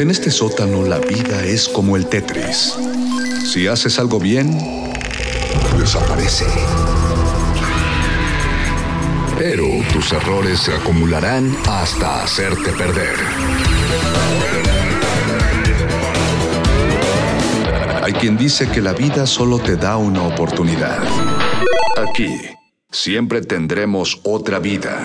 En este sótano la vida es como el Tetris. Si haces algo bien, desaparece. Pero tus errores se acumularán hasta hacerte perder. Hay quien dice que la vida solo te da una oportunidad. Aquí, siempre tendremos otra vida.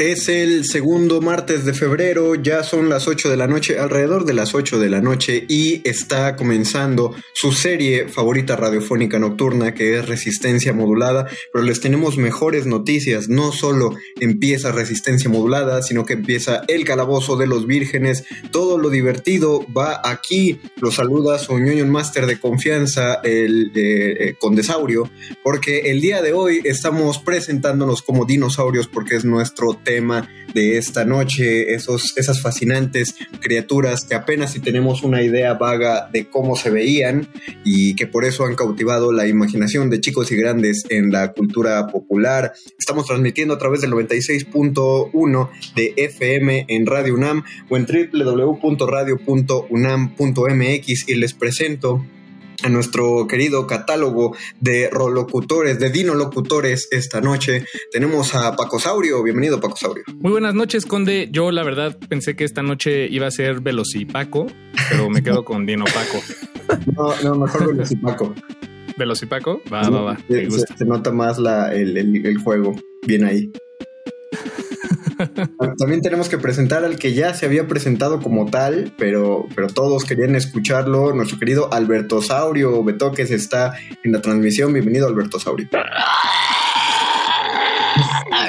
Es el segundo martes de febrero, ya son las 8 de la noche, alrededor de las 8 de la noche, y está comenzando su serie favorita radiofónica nocturna, que es Resistencia Modulada, pero les tenemos mejores noticias, no solo empieza Resistencia Modulada, sino que empieza El Calabozo de los Vírgenes, todo lo divertido va aquí, lo saluda su ñoño máster de confianza, el eh, Condesaurio, porque el día de hoy estamos presentándonos como dinosaurios, porque es nuestro tema de esta noche, esos, esas fascinantes criaturas que apenas si tenemos una idea vaga de cómo se veían y que por eso han cautivado la imaginación de chicos y grandes en la cultura popular. Estamos transmitiendo a través del 96.1 de FM en Radio UNAM o en www.radio.unam.mx y les presento a nuestro querido catálogo de rolocutores, de dinolocutores esta noche. Tenemos a Pacosaurio. Bienvenido, Pacosaurio. Muy buenas noches, Conde. Yo, la verdad, pensé que esta noche iba a ser Velocipaco, pero me quedo con Dino Paco. No, no, mejor Velocipaco. ¿Velocipaco? Va, va, va. Se nota más la, el, el- el juego. Bien ahí. También tenemos que presentar al que ya se había presentado como tal, pero, pero todos querían escucharlo. Nuestro querido Albertosaurio Betoques está en la transmisión. Bienvenido, Albertosaurio.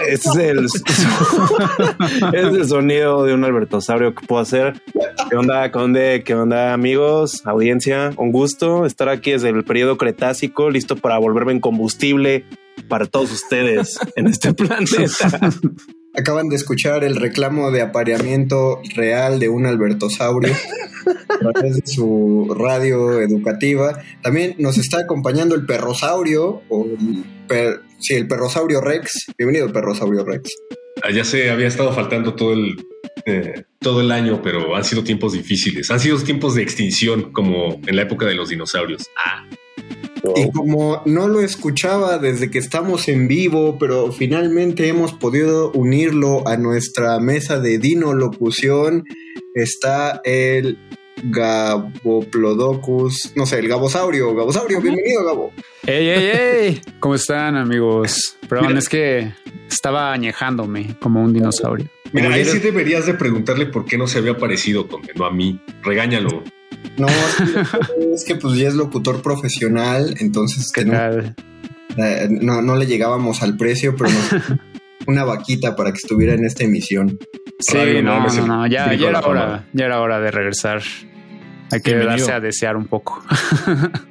Ese es el, es el sonido de un albertosaurio que puedo hacer. ¿Qué onda, Conde? ¿Qué onda, amigos? Audiencia, un gusto estar aquí desde el periodo Cretácico, listo para volverme en combustible para todos ustedes en este planeta. Acaban de escuchar el reclamo de apareamiento real de un albertosaurio a través de su radio educativa. También nos está acompañando el perrosaurio, o el sí, el perrosaurio Rex. Bienvenido, perrosaurio Rex. Ah, Ya sé, había estado faltando todo el, eh, todo el año, pero han sido tiempos difíciles. Han sido tiempos de extinción, como en la época de los dinosaurios. Ah, Y como no lo escuchaba desde que estamos en vivo, pero finalmente hemos podido unirlo a nuestra mesa de dinolocución, está el Gaboplodocus, no sé, el Gabosaurio. Gabosaurio, bienvenido, Gabo. ¡Ey, ey, ey! ¿Cómo están, amigos? Perdón, es que estaba añejándome como un dinosaurio. mira, ahí sí deberías de preguntarle por qué no se había aparecido, Conde, no a mí. Regáñalo. No, es que pues ya es locutor profesional, entonces ¿Qué que no, tal? eh, no, no le llegábamos al precio, pero nos una vaquita para que estuviera en esta emisión. Sí, Radio no, no, ya, era hora, ya era hora de regresar. Hay que Bienvenido. darse a desear un poco.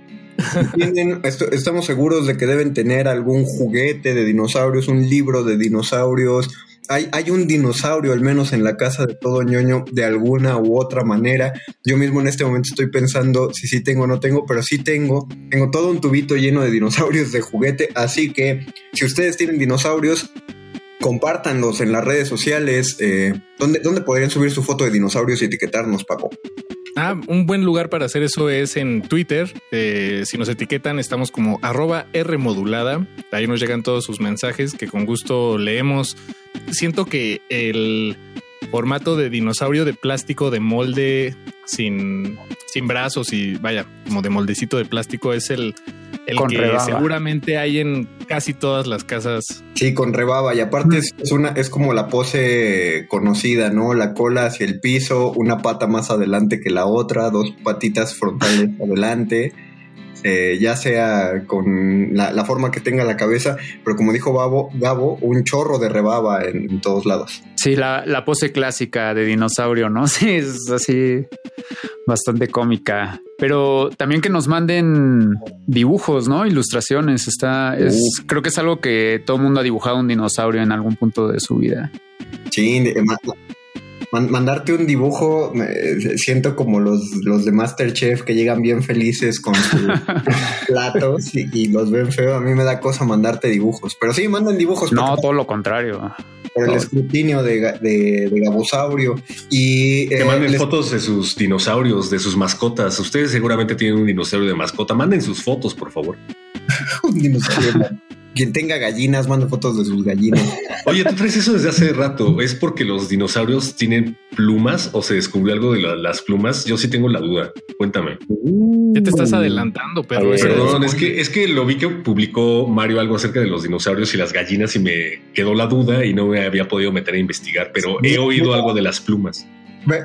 Estamos seguros de que deben tener algún juguete de dinosaurios, un libro de dinosaurios, hay, hay un dinosaurio al menos en la casa de todo ñoño de alguna u otra manera. Yo mismo en este momento estoy pensando si sí tengo o no tengo, pero sí tengo. Tengo todo un tubito lleno de dinosaurios de juguete, así que si ustedes tienen dinosaurios, compártanlos en las redes sociales. Eh, ¿dónde, ¿Dónde podrían subir su foto de dinosaurios y etiquetarnos, Paco? Ah, un buen lugar para hacer eso es en Twitter. Eh, si nos etiquetan, estamos como arroba Rmodulada. Ahí nos llegan todos sus mensajes que con gusto leemos. Siento que el formato de dinosaurio de plástico de molde sin, sin brazos y vaya, como de moldecito de plástico es el, el Con que rebaba. seguramente hay en casi todas las casas. Sí, con rebaba. Y aparte es, es una, es como la pose conocida, ¿no? La cola hacia el piso, una pata más adelante que la otra, dos patitas frontales adelante. Eh, ya sea con la, la forma que tenga la cabeza, pero como dijo Gabo, Gabo un chorro de rebaba en, en todos lados. Sí, la, la pose clásica de dinosaurio, ¿no? Sí, es así bastante cómica. Pero también que nos manden dibujos, ¿no? Ilustraciones. Está, es, creo que es algo que todo el mundo ha dibujado un dinosaurio en algún punto de su vida. Sí, man- mandarte un dibujo, siento como los, los de Masterchef que llegan bien felices con sus platos y, y los ven feo. A mí me da cosa mandarte dibujos, pero sí, mandan dibujos No, todo lo contrario. por el escrutinio de, de, de Gabosaurio. Y Que eh, manden les- fotos de sus dinosaurios, de sus mascotas. Ustedes seguramente tienen un dinosaurio de mascota. Manden sus fotos, por favor. un dinosaurio. Quien tenga gallinas, manda fotos de sus gallinas. Oye, tú traes eso desde hace rato. ¿Es porque los dinosaurios tienen plumas o se descubrió algo de la- las plumas? Yo sí tengo la duda. Cuéntame. Ya te estás adelantando, pero Perdón, es que, es que lo vi que publicó Mario algo acerca de los dinosaurios y las gallinas y me quedó la duda y no me había podido meter a investigar, pero he oído algo de las plumas.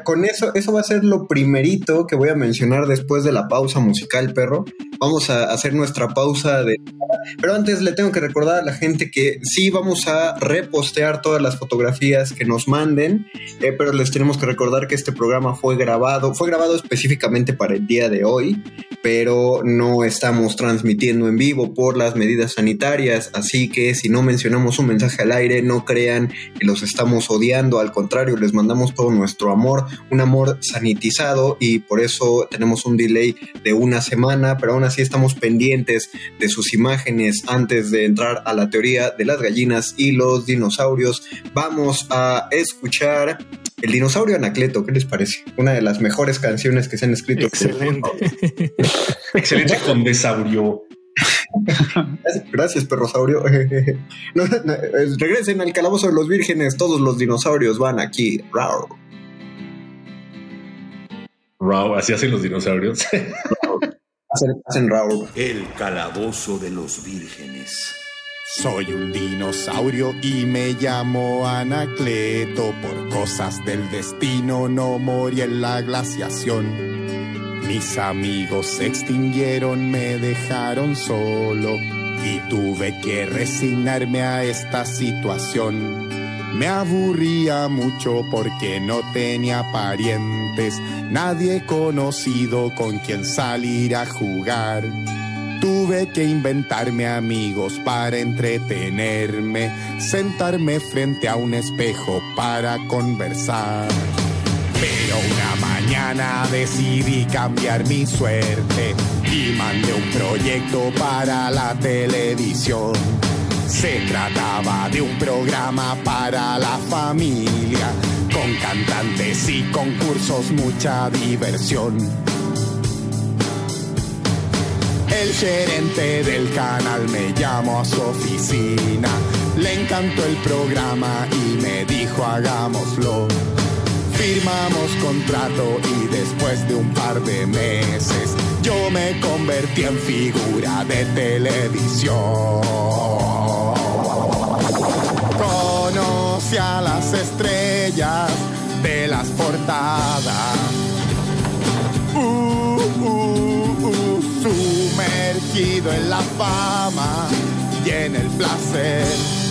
Con eso, eso va a ser lo primerito que voy a mencionar después de la pausa musical, perro. Vamos a hacer nuestra pausa de... Pero antes le tengo que recordar a la gente que sí vamos a repostear todas las fotografías que nos manden, eh, pero les tenemos que recordar que este programa fue grabado, fue grabado específicamente para el día de hoy, pero no estamos transmitiendo en vivo por las medidas sanitarias, así que si no mencionamos un mensaje al aire, no crean que los estamos odiando, al contrario, les mandamos todo nuestro amor, un amor sanitizado y por eso tenemos un delay de una semana, pero aún así estamos pendientes de sus imágenes antes de entrar a la teoría de las gallinas y los dinosaurios. Vamos a escuchar el dinosaurio Anacleto, ¿qué les parece? Una de las mejores canciones que se han escrito. excelente. Excelente condesaurio. Gracias, gracias, perrosaurio. No, no, regresen al calabozo de los vírgenes, todos los dinosaurios van aquí. Rar. Wow, así hacen los dinosaurios. Hacen, hacen Raúl. El calabozo de los vírgenes. Soy un dinosaurio y me llamo Anacleto. Por cosas del destino no morí en la glaciación. Mis amigos se extinguieron, me dejaron solo y tuve que resignarme a esta situación. Me aburría mucho porque no tenía parientes, nadie conocido con quien salir a jugar. Tuve que inventarme amigos para entretenerme, sentarme frente a un espejo para conversar. Pero una mañana decidí cambiar mi suerte y mandé un proyecto para la televisión. Se trataba de un programa para la familia, con cantantes y concursos, mucha diversión. El gerente del canal me llamó a su oficina, le encantó el programa y me dijo hagámoslo. Firmamos contrato y después de un par de meses yo me convertí en figura de televisión. Conocí a las estrellas de las portadas. Uh, uh, uh, sumergido en la fama y en el placer.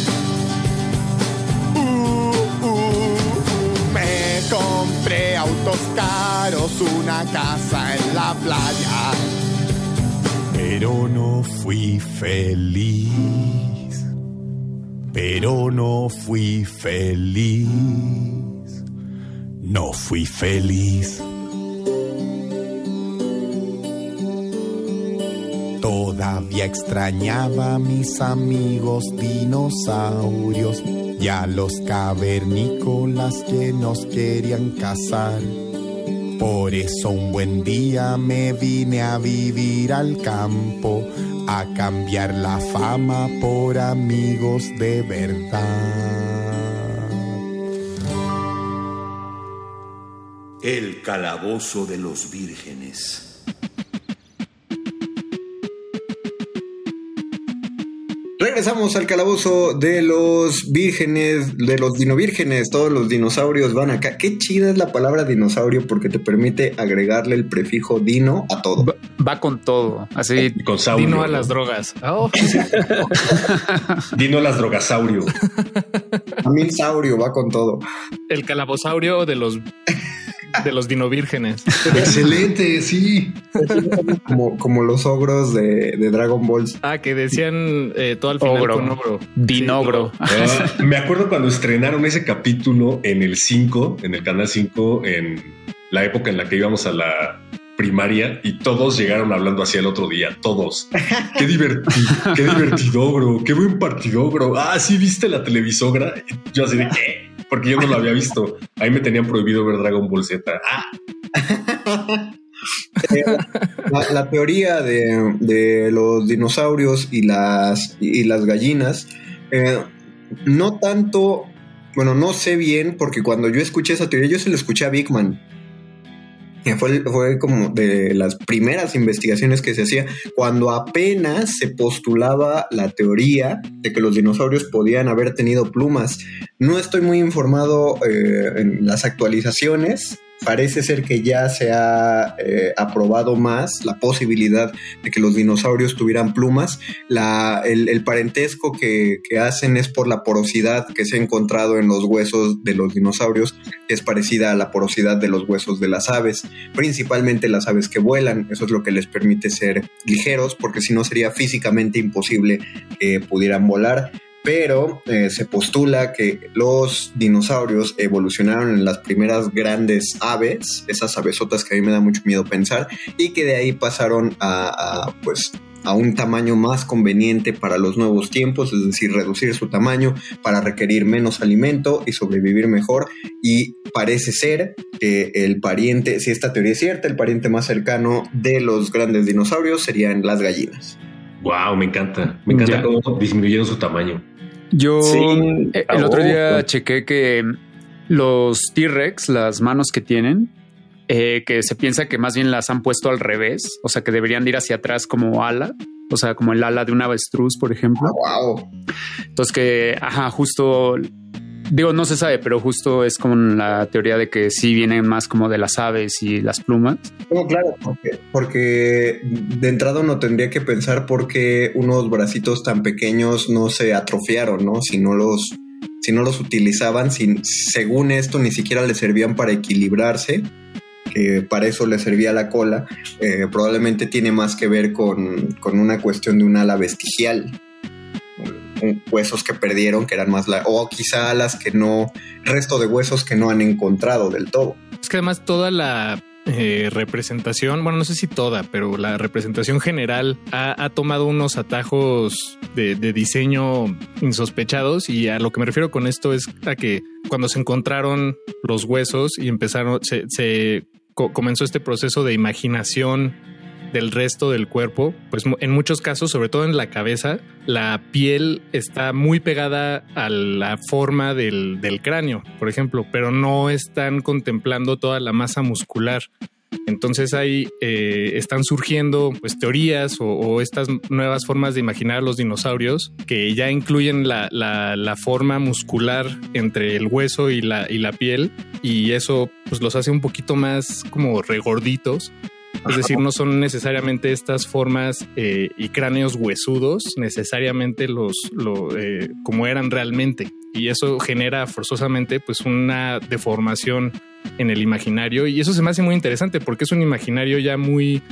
Compré autos caros, una casa en la playa, pero no fui feliz. pero no fui feliz. No fui feliz. Todavía extrañaba a mis amigos dinosaurios y a los cavernícolas que nos querían cazar. Por eso un buen día me vine a vivir al campo, a cambiar la fama por amigos de verdad. El calabozo de los vírgenes. Regresamos al calabozo de los vírgenes, de los dinovírgenes, todos los dinosaurios van acá. Qué chida es la palabra dinosaurio porque te permite agregarle el prefijo dino a todo. Va, va con todo, así. Con saurio. Dino a las drogas. Oh, Dino a las drogasaurio. También saurio va con todo. el calabozaurio de los de los dinovírgenes. Excelente, sí. Como, como los ogros de, de Dragon Ball. Ah, que decían eh, todo al final Ogro. con ogro. Dinogro. Ah, me acuerdo cuando estrenaron ese capítulo en el 5, en el canal 5, en la época en la que íbamos a la primaria y todos llegaron hablando así el otro día, todos. Qué divertido, qué divertido, bro, qué buen partido, bro. Ah, sí, viste la televisogra. Y Yo así de qué, porque yo no lo había visto. Ahí me tenían prohibido ver Dragon Ball Z. Ah, la, la teoría de, de los dinosaurios y las, y las gallinas, eh, no tanto, bueno, no sé bien, porque cuando yo escuché esa teoría, yo se lo escuché a Big Man. Fue, fue como de las primeras investigaciones que se hacía cuando apenas se postulaba la teoría de que los dinosaurios podían haber tenido plumas. No estoy muy informado eh, en las actualizaciones. Parece ser que ya se ha eh, aprobado más la posibilidad de que los dinosaurios tuvieran plumas. La, el, el parentesco que, que hacen es por la porosidad que se ha encontrado en los huesos de los dinosaurios, que es parecida a la porosidad de los huesos de las aves principalmente las aves que vuelan. Eso es lo que les permite ser ligeros, porque si no sería físicamente imposible que pudieran volar. Pero eh, se postula que los dinosaurios evolucionaron en las primeras grandes aves, esas avesotas que a mí me da mucho miedo pensar, y que de ahí pasaron a, a, pues a un tamaño más conveniente para los nuevos tiempos, es decir, reducir su tamaño para requerir menos alimento y sobrevivir mejor. Y parece ser que el pariente, si esta teoría es cierta, el pariente más cercano de los grandes dinosaurios serían las gallinas. wow, me encanta. Me encanta Ya. cómo disminuyeron su tamaño. Yo Sí. eh, el otro Oh, día pues. chequé que los T-Rex, las manos que tienen, eh, que se piensa que más bien las han puesto al revés, o sea que deberían de ir hacia atrás como ala, o sea, como el ala de un avestruz, por ejemplo. Wow. Entonces que, ajá, justo, digo, no se sabe, pero justo es como la teoría de que sí vienen más como de las aves y las plumas. No, claro, porque, porque de entrada uno tendría que pensar por qué unos bracitos tan pequeños no se atrofiaron, ¿no? Si no los, si no los utilizaban, si, según esto ni siquiera les servían para equilibrarse, que para eso les servía la cola, eh, probablemente tiene más que ver con, con una cuestión de un ala vestigial. Huesos que perdieron, que eran más la o quizá alas que no, resto de huesos que no han encontrado del todo. Es que además toda la eh, representación, bueno, no sé si toda, pero la representación general ha, tomado unos atajos de, de diseño insospechados y a lo que me refiero con esto es a que cuando se encontraron los huesos y empezaron, se, se co- comenzó este proceso de imaginación del resto del cuerpo, pues en muchos casos, sobre todo en la cabeza, la piel está muy pegada a la forma del, del cráneo, por ejemplo, pero no están contemplando toda la masa muscular. Entonces ahí eh, están surgiendo pues teorías o, o estas nuevas formas de imaginar a los dinosaurios que ya incluyen la, la- la forma muscular entre el hueso y la, y la piel y eso pues los hace un poquito más como regorditos es decir, no son necesariamente estas formas eh, y cráneos huesudos, necesariamente los lo, eh, como eran realmente. Y eso genera forzosamente pues una deformación en el imaginario. Y eso se me hace muy interesante porque es un imaginario ya muy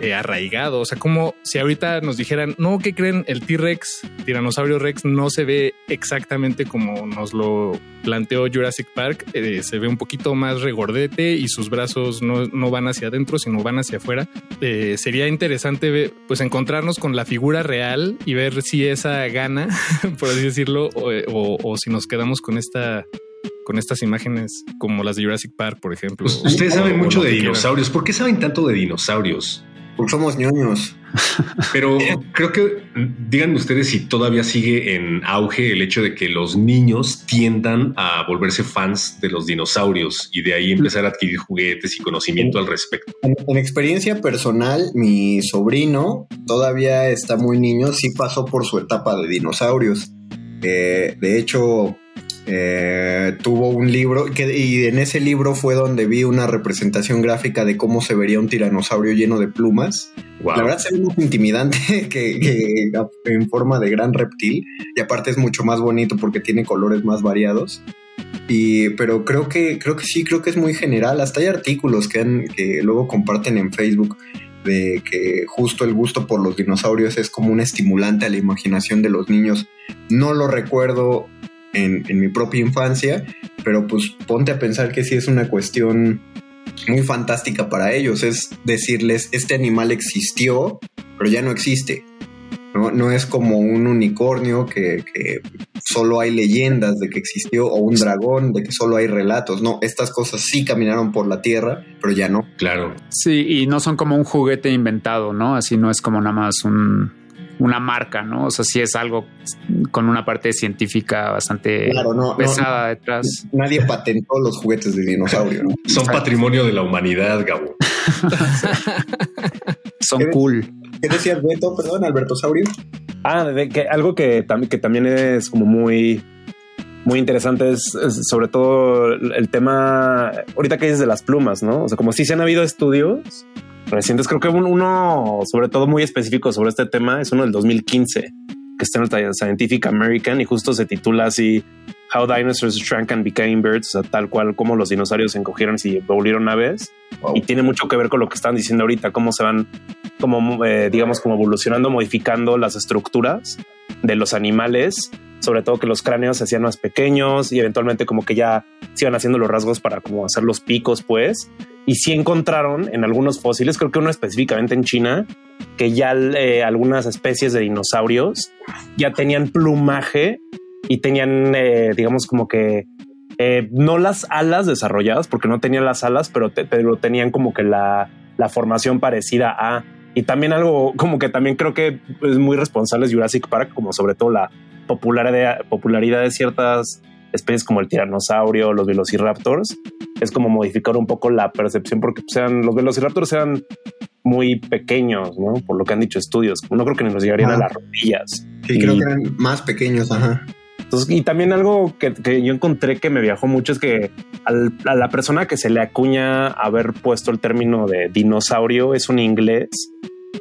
eh, arraigado. O sea, como si ahorita nos dijeran, no, ¿qué creen? El T-Rex, Tiranosaurio Rex, no se ve exactamente como nos lo planteó Jurassic Park. Eh, se ve un poquito más regordete y sus brazos no, no van hacia adentro, sino van hacia afuera. Eh, sería interesante pues encontrarnos con la figura real y ver si esa gana, por así decirlo, o, o si nos quedamos con esta con estas imágenes como las de Jurassic Park, por ejemplo. Ustedes saben mucho de dinosaurios. ¿Por qué saben tanto de dinosaurios? Porque somos ñoños. Pero creo que díganme ustedes si todavía sigue en auge el hecho de que los niños tiendan a volverse fans de los dinosaurios y de ahí empezar a adquirir juguetes y conocimiento al respecto. En, experiencia personal, mi sobrino todavía está muy niño, sí pasó por su etapa de dinosaurios. Eh, de hecho, eh, tuvo un libro que, y en ese libro fue donde vi una representación gráfica de cómo se vería un tiranosaurio lleno de plumas. La verdad se ve muy intimidante que, en forma de gran reptil y aparte es mucho más bonito porque tiene colores más variados. Y, pero creo que, creo que sí, creo que es muy general. Hasta hay artículos que, que luego comparten en Facebook de que justo el gusto por los dinosaurios es como un estimulante a la imaginación de los niños. No lo recuerdo en, mi propia infancia, pero pues ponte a pensar que sí es una cuestión muy fantástica para ellos, es decirles, este animal existió, pero ya no existe. No, no es como un unicornio que, que, solo hay leyendas de que existió o un dragón de que solo hay relatos. No, estas cosas sí caminaron por la tierra, pero ya no. Claro. Sí, y no son como un juguete inventado, ¿no? Así no es como nada más un, una marca, ¿no? O sea, sí es algo con una parte científica bastante pesada detrás. Nadie patentó los juguetes de dinosaurio. ¿no? Son patrimonio de la humanidad, Gabo. Son cool. ¿Qué decías, Beto? Perdón, Alberto Saurio. Ah, de que algo que, que también es como muy muy interesante es, sobre todo el tema, ahorita que dices de las plumas, ¿no? O sea, como si se han habido estudios recientes. Creo que uno, sobre todo muy específico sobre este tema, es uno del 2015, que está en el Scientific American y justo se titula así How Dinosaurs Shrank and Became Birds, o sea, tal cual como los dinosaurios se encogieron y volvieron aves. Y tiene mucho que ver con lo que están diciendo ahorita, cómo se van, como eh, digamos, como evolucionando, modificando las estructuras de los animales sobre todo que los cráneos se hacían más pequeños y eventualmente como que ya se iban haciendo los rasgos para como hacer los picos, pues. Y sí encontraron en algunos fósiles, creo que uno específicamente en China, que ya eh, algunas especies de dinosaurios ya tenían plumaje y tenían, eh, digamos, como que eh, no las alas desarrolladas, porque no tenían las alas, pero, pero tenían como que la, la formación parecida a y también algo como que también creo que es muy responsable Jurassic Park, como sobre todo la popularidad, popularidad de ciertas especies como el tiranosaurio, los velociraptors, es como modificar un poco la percepción porque sean, los velociraptors eran muy pequeños, ¿no? Por lo que han dicho estudios. No creo que ni nos llegarían a las rodillas. Sí, creo que eran más pequeños, ajá. Entonces, y también algo que, que, yo encontré que me viajó mucho es que a la persona que se le acuña haber puesto el término de dinosaurio es un inglés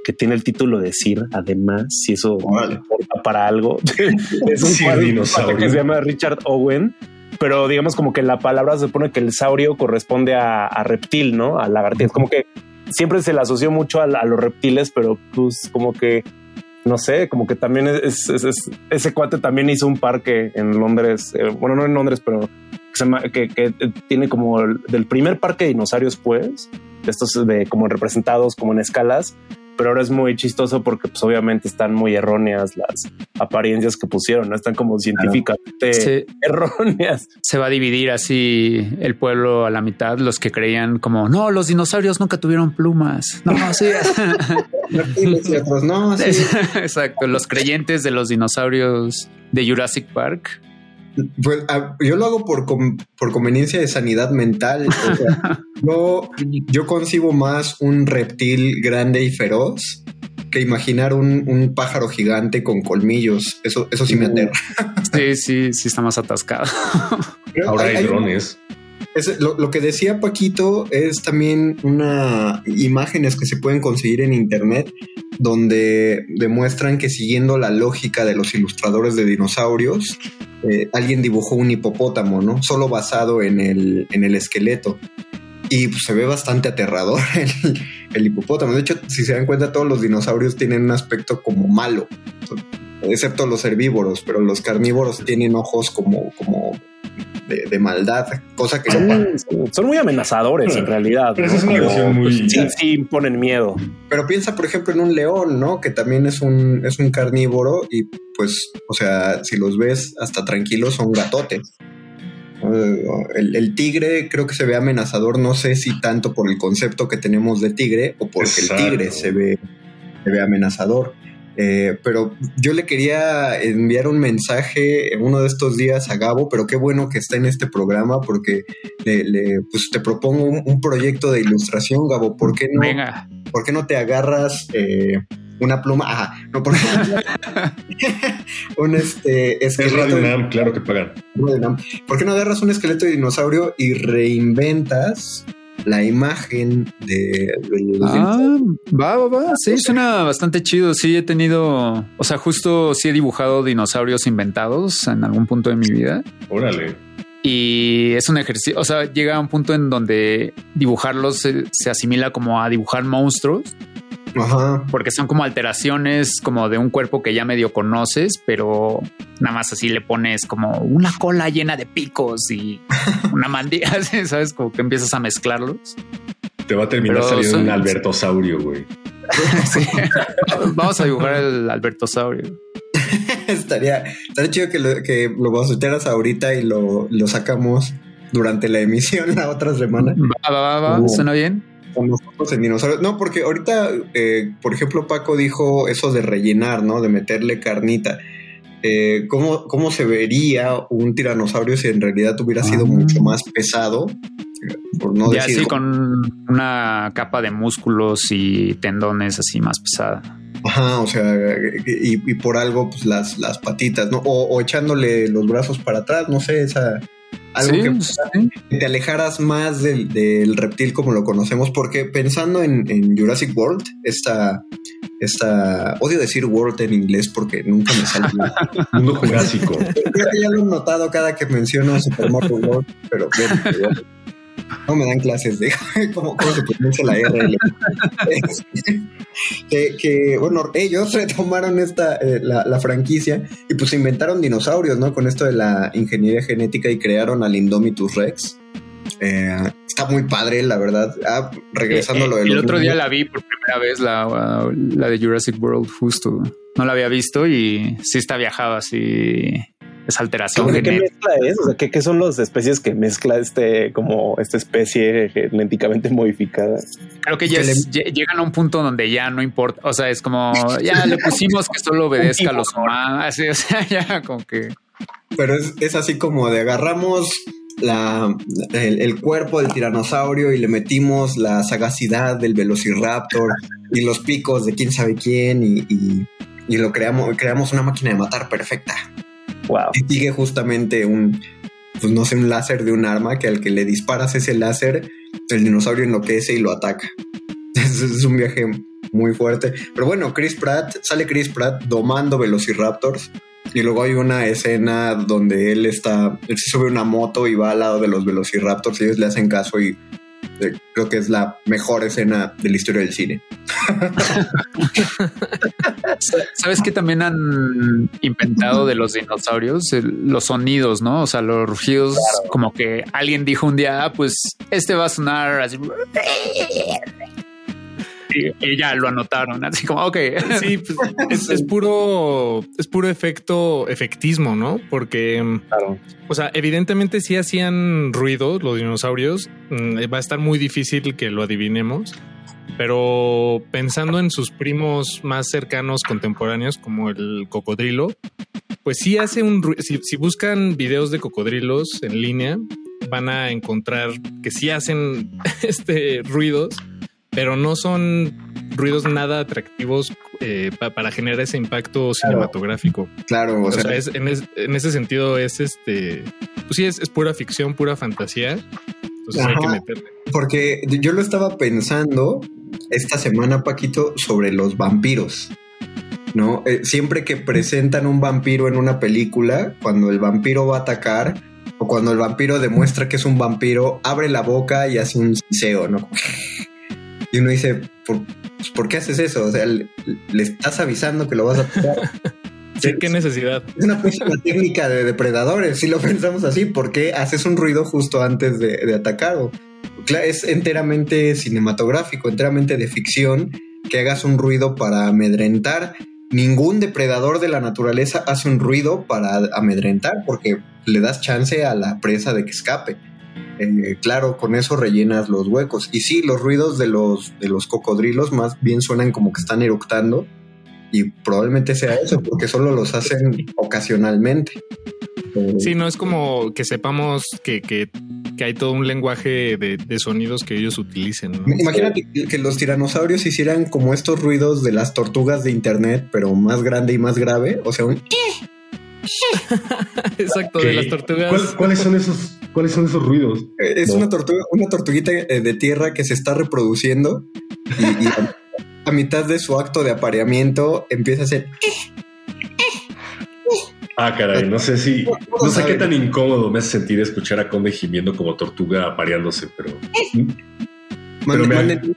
que tiene el título de Sir, además, si eso importa para algo. es un dinosaurio que se llama Richard Owen. Pero digamos como que la palabra se supone que el saurio corresponde a, reptil, ¿no? A lagartija. Es como que siempre se le asoció mucho a, los reptiles, pero pues como que no sé, como que también es, ese cuate también hizo un parque en Londres, eh, bueno, no en Londres, pero que, que, tiene como del primer parque de dinosaurios, pues, estos de como representados como en escalas, pero ahora es muy chistoso porque pues obviamente están muy erróneas las apariencias que pusieron, no están como científicamente erróneas. Se va a dividir así el pueblo a la mitad, los que creían como, no, los dinosaurios nunca tuvieron plumas. No, sí. no, sí. Exacto, los creyentes de los dinosaurios de Jurassic Park pues yo lo hago por, por conveniencia de sanidad mental. yo, yo concibo más un reptil grande y feroz que imaginar un, pájaro gigante con colmillos. Eso, eso sí me uh. aterra. sí, sí, sí está más atascado. Ahora hay, drones. lo, lo, que decía Paquito es también una imágenes que se pueden conseguir en internet donde demuestran que siguiendo la lógica de los ilustradores de dinosaurios, eh, alguien dibujó un hipopótamo, ¿no? Solo basado en el, en el esqueleto. y pues, se ve bastante aterrador el, el hipopótamo. De hecho, si se dan cuenta, todos los dinosaurios tienen un aspecto como malo, excepto los herbívoros, pero los carnívoros tienen ojos como, como de, de maldad, cosa que no Son, son muy amenazadores en realidad. Pero ¿no? esa es una Como, visión muy- pues, sí, sí imponen miedo. Pero piensa, por ejemplo, en un león, ¿no? Que también es un, es un carnívoro y pues, o sea, si los ves hasta tranquilos, son gatotes. El, el tigre creo que se ve amenazador, no sé si tanto por el concepto que tenemos de tigre o porque Exacto. el tigre se ve, se ve amenazador. Eh, pero yo le quería enviar un mensaje en uno de estos días a Gabo, pero qué bueno que está en este programa porque le, le- pues te propongo un, un proyecto de ilustración, Gabo. ¿Por qué no? Venga. ¿por qué no te agarras eh, una pluma? Ajá, no, ¿por qué no un este Es esqueleto Radio de- UNAM, claro que pagan. Radio. ¿Por qué no agarras un esqueleto de dinosaurio y reinventas la imagen de, del Ah, va, va, va. Sí, suena bastante chido. Sí, he tenido, o sea, justo sí he dibujado dinosaurios inventados en algún punto de mi vida. Órale. Y es un ejercicio, o sea, llega a un punto en donde dibujarlos se, se asimila como a dibujar monstruos, Ajá. porque son como alteraciones como de un cuerpo que ya medio conoces, pero nada más así le pones como una cola llena de picos y una mandíbula, ¿sabes? Como que empiezas a mezclarlos. Te va a terminar Pero saliendo son- un albertosaurio, güey. Sí. Vamos a dibujar el Albertosaurio. estaría, estaría chido que lo, que lo ahorita y lo, lo sacamos durante la emisión la otra semana. Va, va, va, va. Uh. ¿Suena bien? Con nosotros en dinosaurios. No, porque ahorita, eh, por ejemplo, Paco dijo eso de rellenar, ¿no? De meterle carnita. Eh, ¿cómo, ¿Cómo se vería un tiranosaurio si en realidad hubiera sido Ah. mucho más pesado? Por no ya decir. así con una capa de músculos y tendones así más pesada. Ajá, o sea, y, y por algo, pues las, las patitas, ¿no? O, o echándole los brazos para atrás, no sé, esa. Algo Sí, que sí. te alejaras más del, del reptil como lo conocemos, porque pensando en, en Jurassic World, esta, esta, odio decir World en inglés porque nunca me sale. Mundo jurásico. Creo que ya lo he notado cada que menciono Super Mario World, pero bueno, no me dan clases de cómo, cómo se pronuncia la R. que, que, bueno, ellos retomaron esta, eh, la, la franquicia y pues inventaron dinosaurios, ¿no? Con esto de la ingeniería genética y crearon al Indomitus Rex. Eh, está muy padre, la verdad. Ah, regresando a lo Eh, el los otro día la vi por primera vez, la, la de Jurassic World, justo. No la había visto y sí está viajado así. Es alteración ¿Qué, qué genética. mezcla es? O sea, ¿qué, qué son las especies que mezcla este como esta especie genéticamente modificada? Creo que ya es- lle- llegan a un punto donde ya no importa. O sea, es como ya le pusimos que solo obedezca a los humanos. Así, o sea, ya como que Pero es, es así como de agarramos la, el, el cuerpo del tiranosaurio y le metimos la sagacidad del velociraptor y los picos de quién sabe quién y, y- y lo creamos, creamos una máquina de matar perfecta. Y sigue justamente un, pues no sé, un láser de un arma que al que le disparas ese láser, el dinosaurio enloquece y lo ataca. Es, un viaje muy fuerte. Pero bueno, Chris Pratt, sale Chris Pratt domando velociraptors. Y luego hay una escena donde él está, él se sube una moto y va al lado de los velociraptors y ellos le hacen caso y creo que es la mejor escena de la historia del cine. ¿Sabes que también han inventado de los dinosaurios? Los sonidos, ¿no? O sea, los rugidos, como que alguien dijo un día, ah, pues este va a sonar así. Y, y ya lo anotaron, así como, ok. Sí, pues, es, es puro, es puro efecto, efectismo, ¿no? Porque, mm, Claro. o sea, evidentemente sí hacían ruido los dinosaurios. mm, Va a estar muy difícil que lo adivinemos. Pero pensando en sus primos más cercanos contemporáneos, como el cocodrilo, pues sí hace un ruido. Si, si buscan videos de cocodrilos en línea, van a encontrar que sí hacen este ruidos, pero no son ruidos nada atractivos eh, pa- para generar ese impacto cinematográfico. Claro, o O sea, sea, es- en, es- en ese sentido es este, pues sí, es, es pura ficción, pura fantasía. Entonces hay que meterle. Porque yo lo estaba pensando esta semana, Paquito, sobre los vampiros. ¿No? Eh, siempre que presentan un vampiro en una película, cuando el vampiro va a atacar, O cuando el vampiro demuestra que es un vampiro, abre la boca y hace un siseo, ¿no? Y uno dice, ¿por, pues, ¿por qué haces eso? O sea, le, le estás avisando que lo vas a tocar. Sí, qué necesidad. Es una pésima técnica de depredadores, si lo pensamos así, ¿por qué haces un ruido justo antes de, de atacar? O, claro, es enteramente cinematográfico, enteramente de ficción, que hagas un ruido para amedrentar. Ningún depredador de la naturaleza hace un ruido para amedrentar, porque le das chance a la presa de que escape. Eh, claro, con eso rellenas los huecos. Y sí, los ruidos de los, de los cocodrilos más bien suenan como que están eructando y probablemente sea eso, porque solo los hacen ocasionalmente. Sí, no es como que sepamos que, que, que hay todo un lenguaje de, de sonidos que ellos utilicen. ¿no? Imagínate que, que los tiranosaurios hicieran como estos ruidos de las tortugas de internet, pero más grande y más grave, o sea, un... Exacto, de las tortugas. ¿Cuál- ¿Cuáles son esos, cuáles son esos ruidos? Es No. una tortuga, una tortuguita eh, de tierra que se está reproduciendo y, y a, a mitad de su acto de apareamiento empieza a hacer Ah, caray, no sé si. No, sé qué tan incómodo me hace sentir escuchar a Conde gimiendo como tortuga apareándose, pero. Manden, me- manden-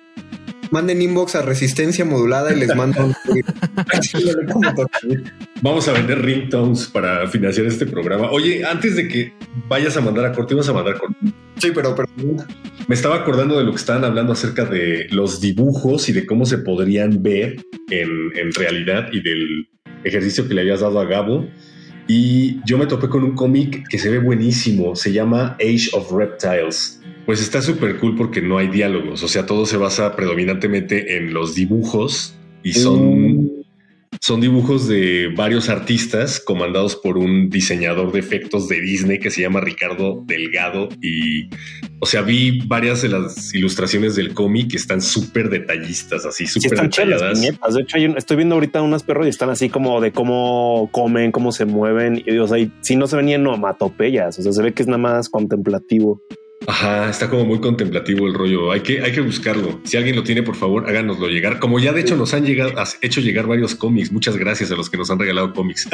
manden inbox a resistencia modulada y les mando un Vamos a vender ringtones para financiar este programa. Oye, antes de que vayas a mandar a corte, ibas a mandar corte. Sí, pero, pero Me estaba acordando de lo que estaban hablando acerca de los dibujos y de cómo se podrían ver en, en realidad y del ejercicio que le habías dado a Gabo. Y yo me topé con un cómic que se ve buenísimo. Se llama Age of Reptiles. Pues está súper cool porque no hay diálogos. O sea, todo se basa predominantemente en los dibujos y son, son dibujos de varios artistas comandados por un diseñador de efectos de Disney que se llama Ricardo Delgado. Y, o sea, vi varias de las ilustraciones del cómic que están súper detallistas, así Sí, súper las detalladas. De hecho, hay un- estoy viendo ahorita unas perros y están así como de cómo comen, cómo se mueven. Y o sea, y si no se ven ni onomatopeyas, o sea, se ve que es nada más contemplativo. Ajá, está como muy contemplativo el rollo. Hay que, hay que buscarlo. Si alguien lo tiene, por favor, háganoslo llegar. Como ya de hecho nos han llegado, has hecho llegar varios cómics. Muchas gracias a los que nos han regalado cómics.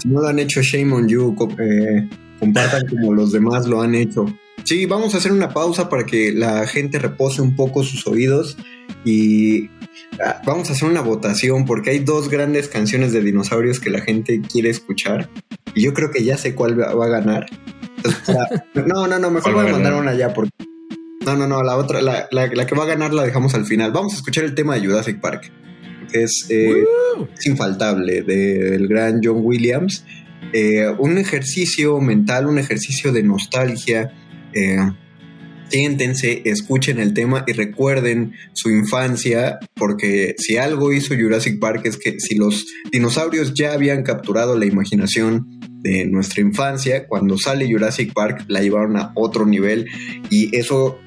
si no lo han hecho, shame on you. eh, compartan como los demás lo han hecho. Sí, vamos a hacer una pausa para que la gente repose un poco sus oídos y vamos a hacer una votación porque hay dos grandes canciones de dinosaurios que la gente quiere escuchar y yo creo que ya sé cuál va a ganar. Entonces, para- no, no, no, mejor ¿Cuál va voy a mandar ganar? una ya porque no, no, no, la otra, la, la- la que va a ganar la dejamos al final. Vamos a escuchar el tema de Jurassic Park, que es, eh, es infaltable, de- del gran John Williams. Eh, un ejercicio mental, un ejercicio de nostalgia. Eh, siéntense, escuchen el tema y recuerden su infancia, porque si algo hizo Jurassic Park es que si los dinosaurios ya habían capturado la imaginación de nuestra infancia, cuando sale Jurassic Park la llevaron a otro nivel y eso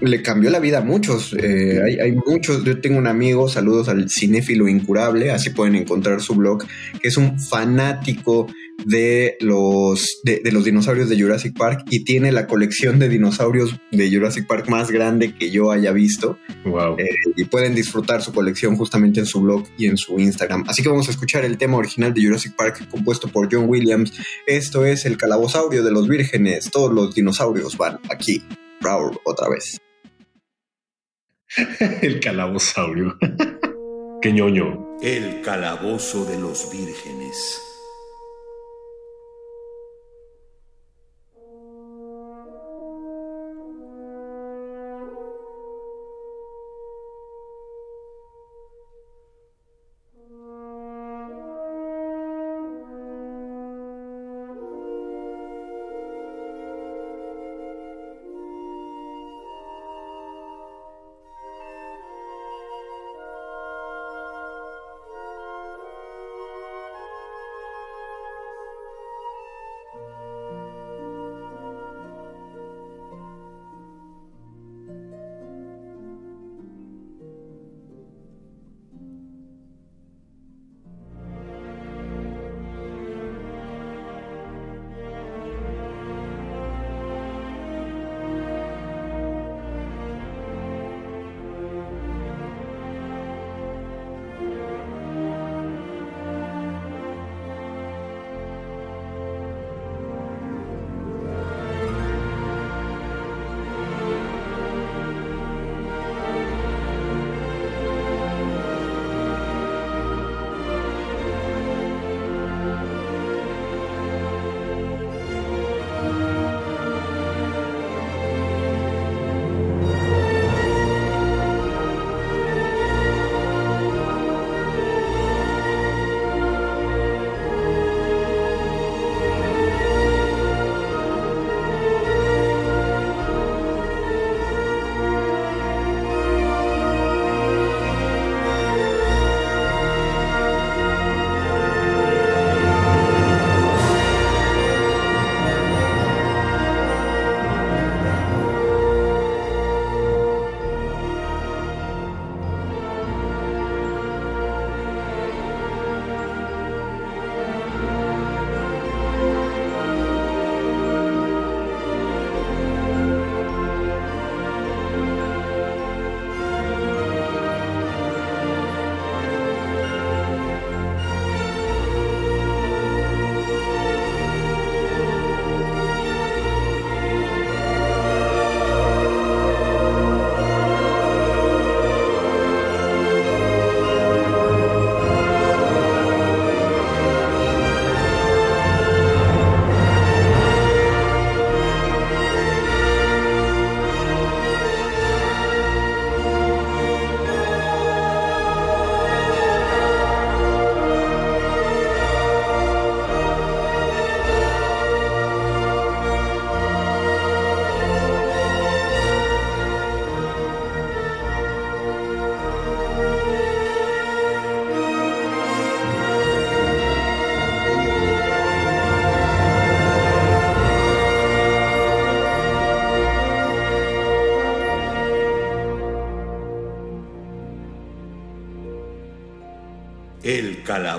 le cambió la vida a muchos. Eh, hay, hay muchos, yo tengo un amigo, saludos al cinéfilo incurable, así pueden encontrar su blog, que es un fanático de los, de, de los dinosaurios de Jurassic Park y tiene la colección de dinosaurios de Jurassic Park más grande que yo haya visto. wow. Eh, y pueden disfrutar su colección justamente en su blog y en su Instagram. Así que vamos a escuchar el tema original de Jurassic Park compuesto por John Williams. Esto es el calabozaurio de los vírgenes. Todos los dinosaurios van aquí. Raúl, otra vez. El calabozaurio. Qué ñoño. El calabozo de los vírgenes.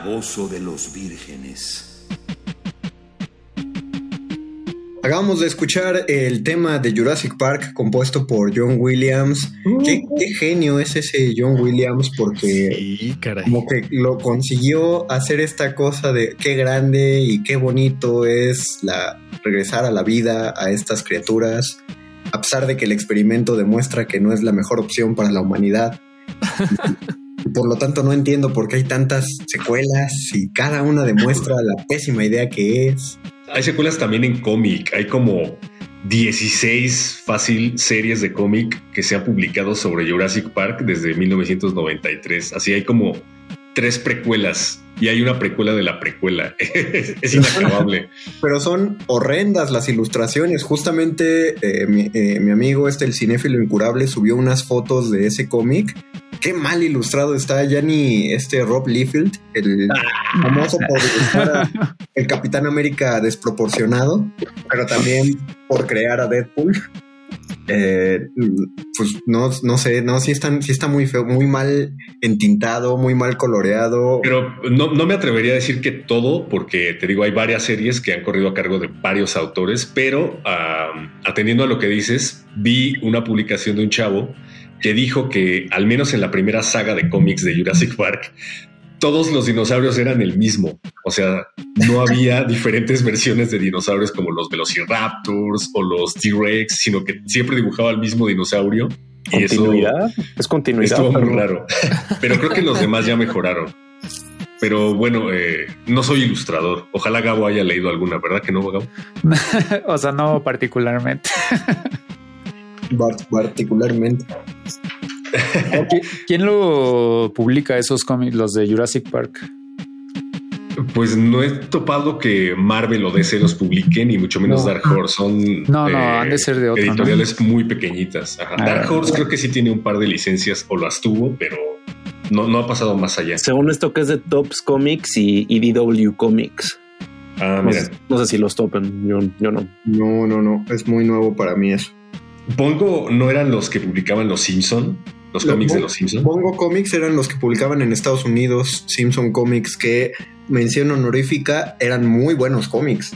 Calabozo de los vírgenes. Acabamos de escuchar el tema de Jurassic Park compuesto por John Williams. ¿Qué, qué genio es ese John Williams porque Sí, caray. como que lo consiguió hacer esta cosa de qué grande y qué bonito es la regresar a la vida a estas criaturas, a pesar de que el experimento demuestra que no es la mejor opción para la humanidad. Por lo tanto, no entiendo por qué hay tantas secuelas y cada una demuestra la pésima idea que es. Hay secuelas también en cómic. Hay como 16 fácil series de cómic que se han publicado sobre Jurassic Park desde 1993. Así hay como tres precuelas y hay una precuela de la precuela. es inacabable. Pero son horrendas las ilustraciones. Justamente eh, mi, eh, mi amigo, este, el cinéfilo incurable, subió unas fotos de ese cómic. Qué mal ilustrado está. Ya ni este Rob Liefeld, el famoso por ilustrar a el Capitán América desproporcionado, pero también por crear a Deadpool. Eh, pues no, no sé, no, sí, están, sí está muy feo, muy mal entintado, muy mal coloreado. Pero no, no me atrevería a decir que todo, porque te digo, hay varias series que han corrido a cargo de varios autores, pero um, atendiendo a lo que dices, vi una publicación de un chavo que dijo que al menos en la primera saga de cómics de Jurassic Park, todos los dinosaurios eran el mismo. O sea, no había diferentes versiones de dinosaurios como los Velociraptors o los T-Rex, sino que siempre dibujaba el mismo dinosaurio. Y eso ¿Continuidad? Es continuidad. estuvo muy pero- raro. Pero creo que los demás ya mejoraron. Pero bueno, eh, no soy ilustrador. Ojalá Gabo haya leído alguna, ¿verdad que no, Gabo? o sea, no particularmente. Particularmente. ¿Qui- ¿Quién lo publica esos cómics, los de Jurassic Park? Pues no he topado que Marvel o DC los publiquen, y mucho menos No. Dark Horse. Son No, no, han de ser de otro, ¿no? editoriales muy pequeñitas. Ajá. Ah. Dark Horse creo que sí tiene un par de licencias o las tuvo, pero no, no ha pasado más allá. Según esto que es de Tops Comics y IDW Comics. Ah, No sé, no sé si los topen, yo, yo no. No, no, no, es muy nuevo para mí eso. Pongo no eran los que publicaban los Simpson, los cómics de los Simpson. Bongo Comics eran los que publicaban en Estados Unidos, Simpson Comics, que mención honorífica, eran muy buenos cómics.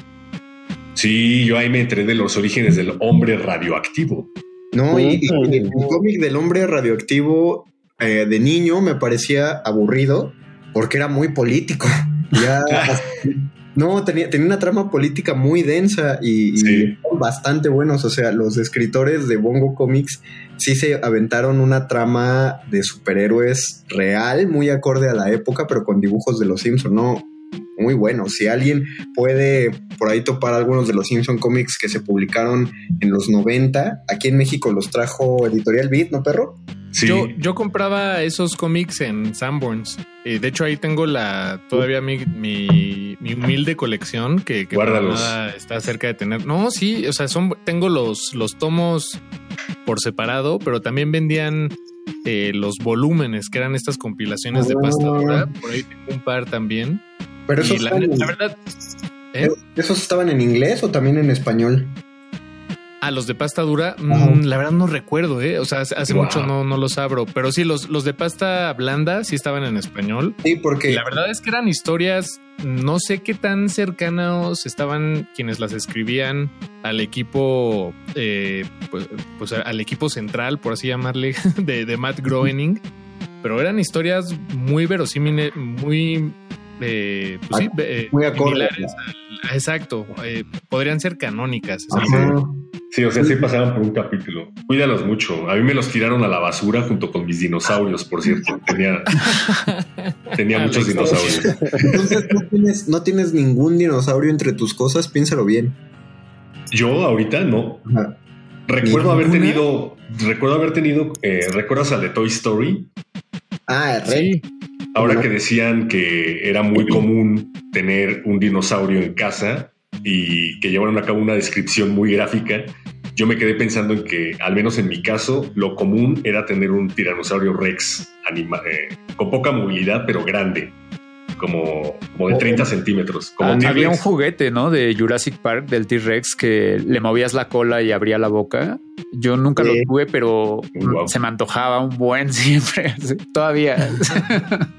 Sí, yo ahí me enteré de los orígenes del hombre radioactivo. No, y, y- y el cómic del hombre radioactivo eh, de niño me parecía aburrido porque era muy político. Ya, no, tenía, tenía una trama política muy densa y, Sí. bastante buenos. O sea, los escritores de Bongo Comics sí se aventaron una trama de superhéroes real, muy acorde a la época, pero con dibujos de los Simpson, ¿no? Muy bueno. Si alguien puede por ahí topar algunos de los Simpson Comics que se publicaron en los 90, aquí en México los trajo Editorial Beat, ¿no, perro? Sí, Yo, yo compraba esos cómics en Sanborns. Eh, de hecho, ahí tengo la todavía mi, mi, mi humilde colección que, que Guárdalos. está cerca de tener. No, sí, o sea, son tengo los, los tomos por separado, pero también vendían eh, los volúmenes, que eran estas compilaciones de pasta Ah. dura. Por ahí tengo un par también. Pero esos, la verdad, ¿eh? ¿esos estaban en inglés o también en español? A los de pasta dura, mm, la verdad no recuerdo, ¿eh? O sea, hace Wow. mucho no, no los abro, pero sí, los, los de pasta blanda sí estaban en español. Sí, porque Y la verdad es que eran historias, no sé qué tan cercanos estaban quienes las escribían al equipo, eh, pues, pues, al equipo central, por así llamarle, de, de Matt Groening, pero eran historias muy verosímiles, muy... eh, pues sí, eh, muy acorde. similares al- exacto, eh, podrían ser canónicas. Sí, o sea, sí pasaban por un capítulo. Cuídalos mucho. A mí me los tiraron a la basura junto con mis dinosaurios, por cierto. Tenía, tenía muchos dinosaurios. entonces no tienes, no tienes ningún dinosaurio entre tus cosas, piénsalo bien. Yo ahorita no. Ajá. Recuerdo haber tenido, recuerdo haber tenido, eh, ¿recuerdas al de Toy Story? Ah. Sí, Ahora que decían que era muy común tener un dinosaurio en casa y que llevaron a cabo una descripción muy gráfica, yo me quedé pensando en que, al menos en mi caso, lo común era tener un tiranosaurio rex anima- eh, con poca movilidad, pero grande, como, como de 30 centímetros. Como Ah, había un juguete, ¿no? De Jurassic Park, del T-Rex, que le movías la cola y abría la boca. Yo nunca Sí. lo tuve, pero Wow. se me antojaba un buen siempre. Todavía.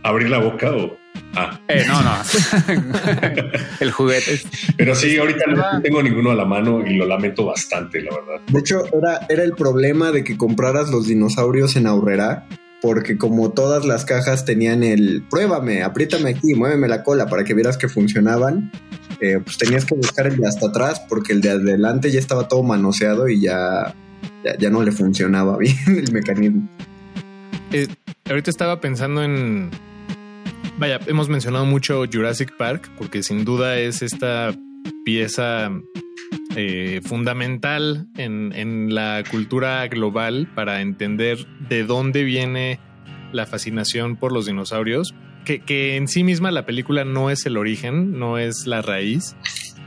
Abrir la boca o Ah. Eh, no, no. el juguete. Pero sí, ahorita no tengo ninguno a la mano y lo lamento bastante, la verdad. De hecho, era, era el problema de que compraras los dinosaurios en Aurrera, porque como todas las cajas tenían el pruébame, apriétame aquí, muéveme la cola para que vieras que funcionaban, eh, pues tenías que buscar el de hasta atrás porque el de adelante ya estaba todo manoseado y ya, ya, ya no le funcionaba bien el mecanismo. Eh, ahorita estaba pensando en. Vaya, hemos mencionado mucho Jurassic Park, porque sin duda es esta pieza eh, fundamental en, en la cultura global para entender de dónde viene la fascinación por los dinosaurios. Que, que en sí misma la película no es el origen, no es la raíz.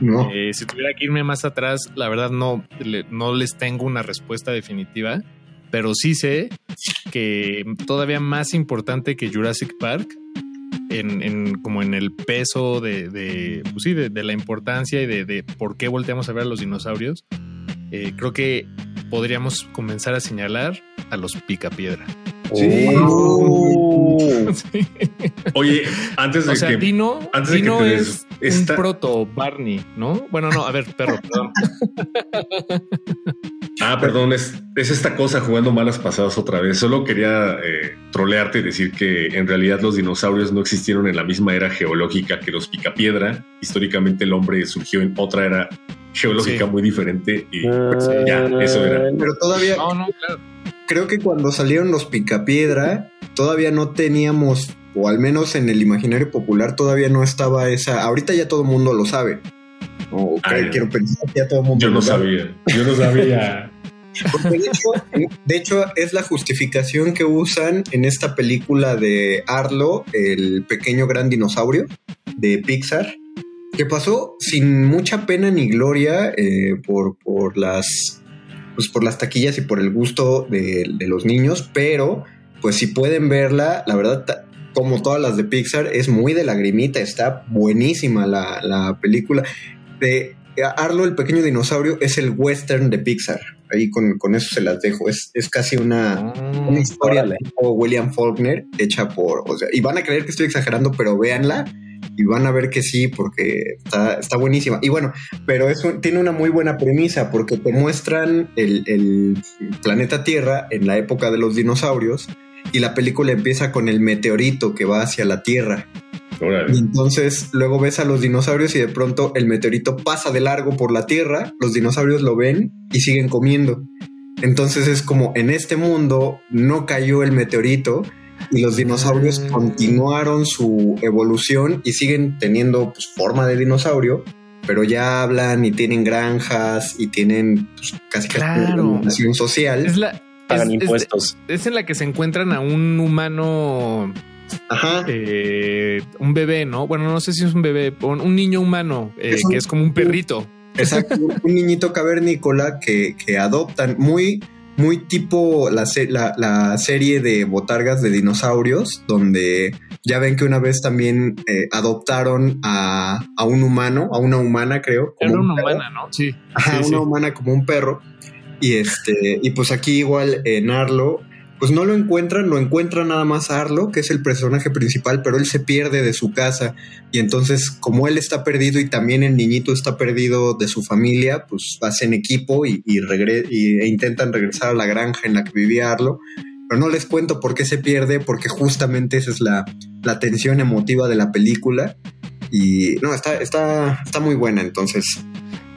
No. Eh, si tuviera que irme más atrás, la verdad no, le- no les tengo una respuesta definitiva, pero sí sé que todavía más importante que Jurassic Park, en, en- como en el peso de, de, pues sí, de, la importancia y de, de por qué volteamos a ver a los dinosaurios, eh, creo que podríamos comenzar a señalar a los picapiedra. Sí. Uh. Sí. Oye, antes de O sea, que. Dino, antes de que des- es esta- un proto Barney, ¿no? Bueno, no, a ver, perro, perdón. Ah, perdón, es, es esta cosa jugando malas pasadas otra vez. Solo quería eh, trolearte y decir que en realidad los dinosaurios no existieron en la misma era geológica que los picapiedra. Históricamente el hombre surgió en otra era geológica Sí. muy diferente y Ah, ya, eso era. Pero todavía No, no, claro. Creo que cuando salieron los Picapiedra, todavía no teníamos, o al menos en el imaginario popular, todavía no estaba esa. Ahorita ya todo el mundo lo sabe. O Ah, quiero pensar que ya todo el mundo Yo lo no sabía, yo no sabía. Porque de hecho, de hecho, es la justificación que usan en esta película de Arlo, el pequeño gran dinosaurio de Pixar, que pasó sin mucha pena ni gloria eh, por, por las pues por las taquillas y por el gusto de, de los niños, pero pues si pueden verla, la verdad, como todas las de Pixar, es muy de lagrimita, está buenísima la, la película. De Arlo, el pequeño dinosaurio, es el western de Pixar. Ahí con, con eso se las dejo. Es, es casi una, una historia tipo William Faulkner hecha por. O sea, y van a creer que estoy exagerando, pero véanla y van a ver que sí, porque está, está buenísima. Y bueno, pero eso tiene una muy buena premisa porque te muestran el, el planeta Tierra en la época de los dinosaurios y la película empieza con el meteorito que va hacia la Tierra. Y entonces luego ves a los dinosaurios y de pronto el meteorito pasa de largo por la Tierra, los dinosaurios lo ven y siguen comiendo. Entonces es como en este mundo no cayó el meteorito y los dinosaurios Mm. continuaron su evolución y siguen teniendo pues, forma de dinosaurio, pero ya hablan y tienen granjas y tienen pues, casi casi Claro. una relación social. Es la. Pagan es- es- impuestos. Es, en la que se encuentran a un humano, Ajá. eh, un bebé, ¿no? Bueno, no sé si es un bebé, un, un niño humano, eh, Es un- que es como un perrito. Exacto, un, un niñito cavernícola que, que adoptan muy, muy tipo la, la, la serie de botargas de dinosaurios, donde ya ven que una vez también eh, adoptaron a, a un humano, a una humana creo. como Era una humana, ¿no? Sí. Ajá, sí, una sí. humana como un perro. Y este, y pues aquí igual en Arlo, pues no lo encuentran, lo encuentran nada más Arlo, que es el personaje principal, pero él se pierde de su casa. Y entonces, como él está perdido y también el niñito está perdido de su familia, pues hacen equipo y- e intentan regresar a la granja en la que vivía Arlo. Pero no les cuento por qué se pierde, porque justamente esa es la, la tensión emotiva de la película. Y no, está, está, está muy buena, entonces.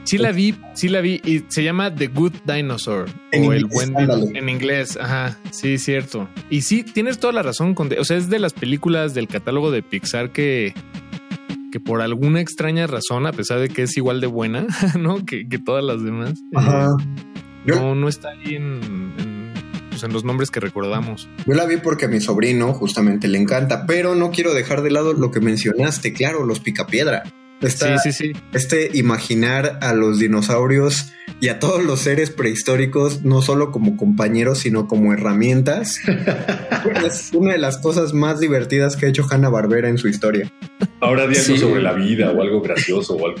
Sí la vi, sí la vi y se llama The Good Dinosaur En o el inglés, buen ándale. en inglés, ajá, sí, cierto. Y sí, tienes toda la razón con, o sea, es de las películas del catálogo de Pixar que que por alguna extraña razón, a pesar de que es igual de buena, ¿no? Que, que todas las demás, eh, Ajá. No, no está ahí en, en, pues, en los nombres que recordamos. Yo la vi porque a mi sobrino justamente le encanta, pero no quiero dejar de lado lo que mencionaste, claro, los picapiedra. Esta- Sí, sí, sí. Este imaginar a los dinosaurios y a todos los seres prehistóricos, no solo como compañeros, sino como herramientas, es una de las cosas más divertidas que ha hecho Hanna Barbera en su historia. Ahora di algo Sí. sobre la vida o algo gracioso o algo.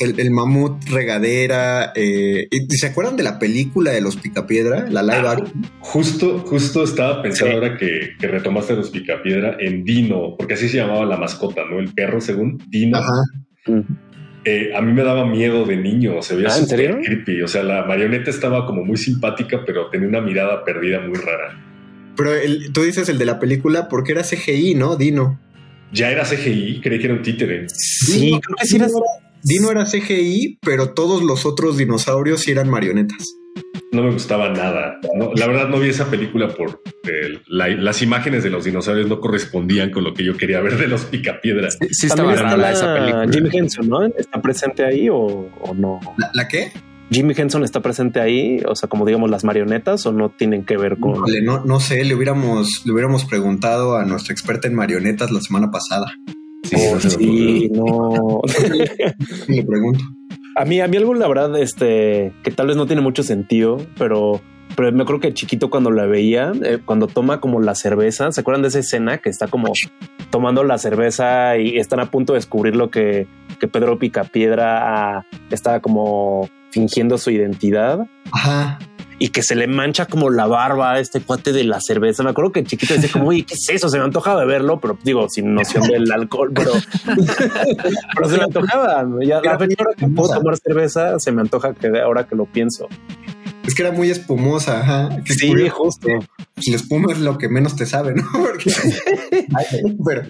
El, el mamut regadera. eh, ¿y ¿Se acuerdan de la película de los Picapiedra? La live action. Justo, justo estaba pensando Sí. ahora que, que retomaste los Picapiedra en Dino, porque así se llamaba la mascota, ¿no? El perro, según Dino. Ajá. Eh, a mí me daba miedo de niño, se veía Ah, ¿en súper serio? creepy. O sea, la marioneta estaba como muy simpática, pero tenía una mirada perdida muy rara. Pero el- tú dices el de la película porque era CGI, ¿no? Dino. Ya era CGI, creí que era un títere. Sí, Dino, creo que sí era, Dino era CGI, pero todos los otros dinosaurios sí eran marionetas. No me gustaba nada. No, la verdad no vi esa película por eh, la- las imágenes de los dinosaurios no correspondían con lo que yo quería ver de los Picapiedras. Sí, sí estaba está rara esa película. Jimmy Henson, ¿no? ¿Está presente ahí o, o no? ¿La, la qué? Jimmy Henson está presente ahí, o sea, como digamos las marionetas o no tienen que ver con... Híjole, no, no sé, le hubiéramos, le hubiéramos preguntado a nuestra experta en marionetas la semana pasada. Sí, Oh, no se me sí, no. Le pregunto. A mí, a mí algo, la verdad, este, que tal vez no tiene mucho sentido, pero, pero me acuerdo que chiquito cuando la veía, eh, cuando toma como la cerveza, ¿se acuerdan de esa escena que está como tomando la cerveza y están a punto de descubrir lo que, que Pedro Picapiedra ah, está como fingiendo su identidad? Ajá. Y que se le mancha como la barba a este cuate de la cerveza. Me acuerdo que chiquito decía como, oye, ¿qué es eso? Se me antoja beberlo, pero digo, sin noción del alcohol, pero, pero se me antojaba. Ya la fecha ahora que puedo tomar cerveza, se me antoja que ahora que lo pienso. Es que era muy espumosa, ajá. Qué Sí, justo. Pues la espuma es lo que menos te sabe, ¿no? Porque- Ay, pero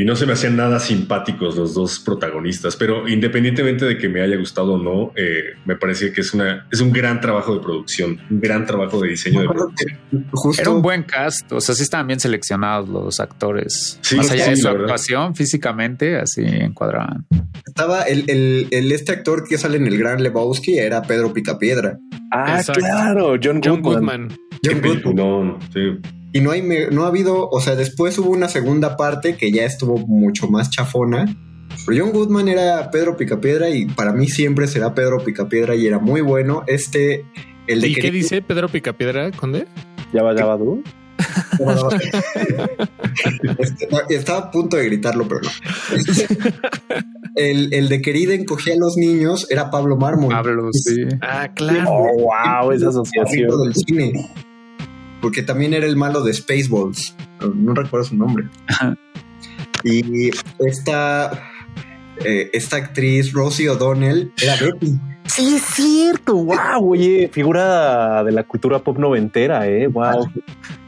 Y no se me hacían nada simpáticos los dos protagonistas, pero independientemente de que me haya gustado o no, eh, me parece que es una es un gran trabajo de producción, un gran trabajo de diseño de producción. justo Era un buen cast, o sea, sí estaban bien seleccionados los actores. Sí, Más allá sí, de su verdad. actuación, físicamente, así encuadraban. estaba el, el, el- este actor que sale en el Gran Lebowski era Pedro Picapiedra. Ah, Exacto. claro, John, John Goodman. Goodman. John Goodman. sí. Y no hay no ha habido, o sea, después hubo una segunda parte que ya estuvo mucho más chafona. Pero John Goodman era Pedro Picapiedra y para mí siempre será Pedro Picapiedra y era muy bueno. Este, el de ¿Y que- qué dice Pedro Picapiedra, Conde? Ya va, ya va, tú. Este, no, estaba a punto de gritarlo, pero no. El, el de querida encogía a los niños era Pablo Mármol. Pablo, sí. Ah, claro. Oh, wow, esa asociación. del cine. Porque también era el malo de Spaceballs. No recuerdo su nombre. Y esta, eh, esta actriz, Rosie O'Donnell, era Betty. Sí, es cierto. Wow, oye, figura de la cultura pop noventera, eh. Wow.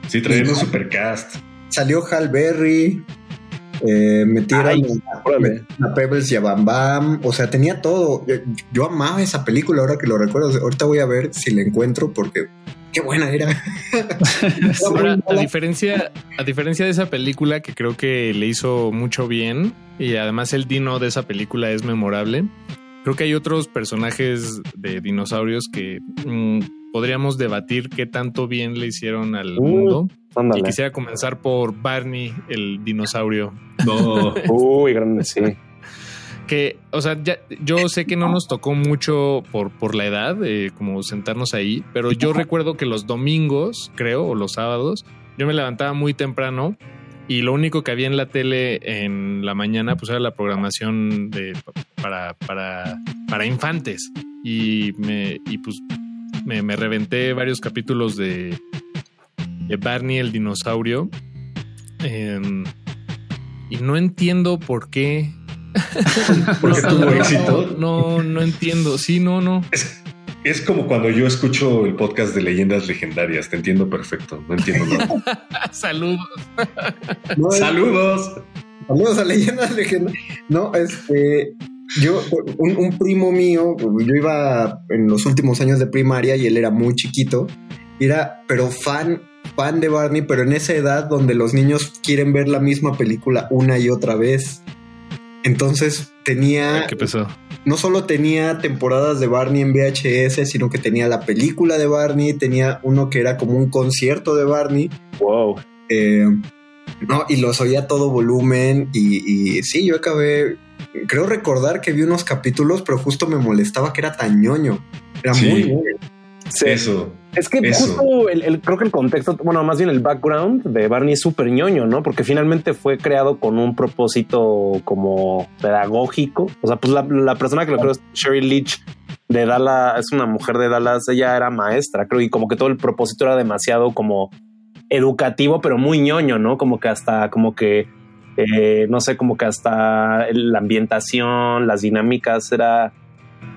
Sí, traían un supercast. Salió Hal Berry. Eh, metieron Ay, a, a Pebbles y a Bam Bam. O sea, tenía todo. Yo, yo amaba esa película ahora que lo recuerdo. Ahorita voy a ver si la encuentro porque qué buena era. Ahora, a diferencia, a diferencia de esa película que creo que le hizo mucho bien y además el dino de esa película es memorable, creo que hay otros personajes de dinosaurios que mm, podríamos debatir qué tanto bien le hicieron al Uh, mundo. Y quisiera comenzar por Barney, el dinosaurio. No, Uy, grande, sí. Que, o sea, ya, yo sé que no nos tocó mucho por, por la edad, eh, como sentarnos ahí, pero yo recuerdo que los domingos, creo, o los sábados, yo me levantaba muy temprano y lo único que había en la tele en la mañana, pues era la programación de, para, para, para infantes. Y, me, y pues me, me reventé varios capítulos de, de Barney el dinosaurio. Em, y no entiendo por qué. Porque tuvo no, éxito. No, no entiendo. Sí, no, no. Es, es como cuando yo escucho el podcast de leyendas legendarias. Te entiendo perfecto. No entiendo nada. Saludos. No, Saludos. Saludos a leyendas legendarias. No, este, yo, un, un primo mío, yo iba en los últimos años de primaria y él era muy chiquito, y era, pero fan, fan de Barney, pero en esa edad donde los niños quieren ver la misma película una y otra vez. Entonces tenía, ¿Qué pasó? no solo tenía temporadas de Barney en VHS, sino que tenía la película de Barney, tenía uno que era como un concierto de Barney. Wow. Eh, no, y los oía a todo volumen y, y sí, yo acabé, creo recordar que vi unos capítulos, pero justo me molestaba que era tan ñoño. Era Sí. muy Eso. Es que justo el, creo que el contexto, bueno, más bien el background de Barney es súper ñoño, ¿no? Porque finalmente fue creado con un propósito como pedagógico. O sea, pues la, persona que lo creó es Sherry Leach de Dallas, es una mujer de Dallas, ella era maestra, creo, y como que todo el propósito era demasiado como educativo, pero muy ñoño, ¿no? Como que hasta, como que, eh, no sé, como que hasta la ambientación, las dinámicas, era,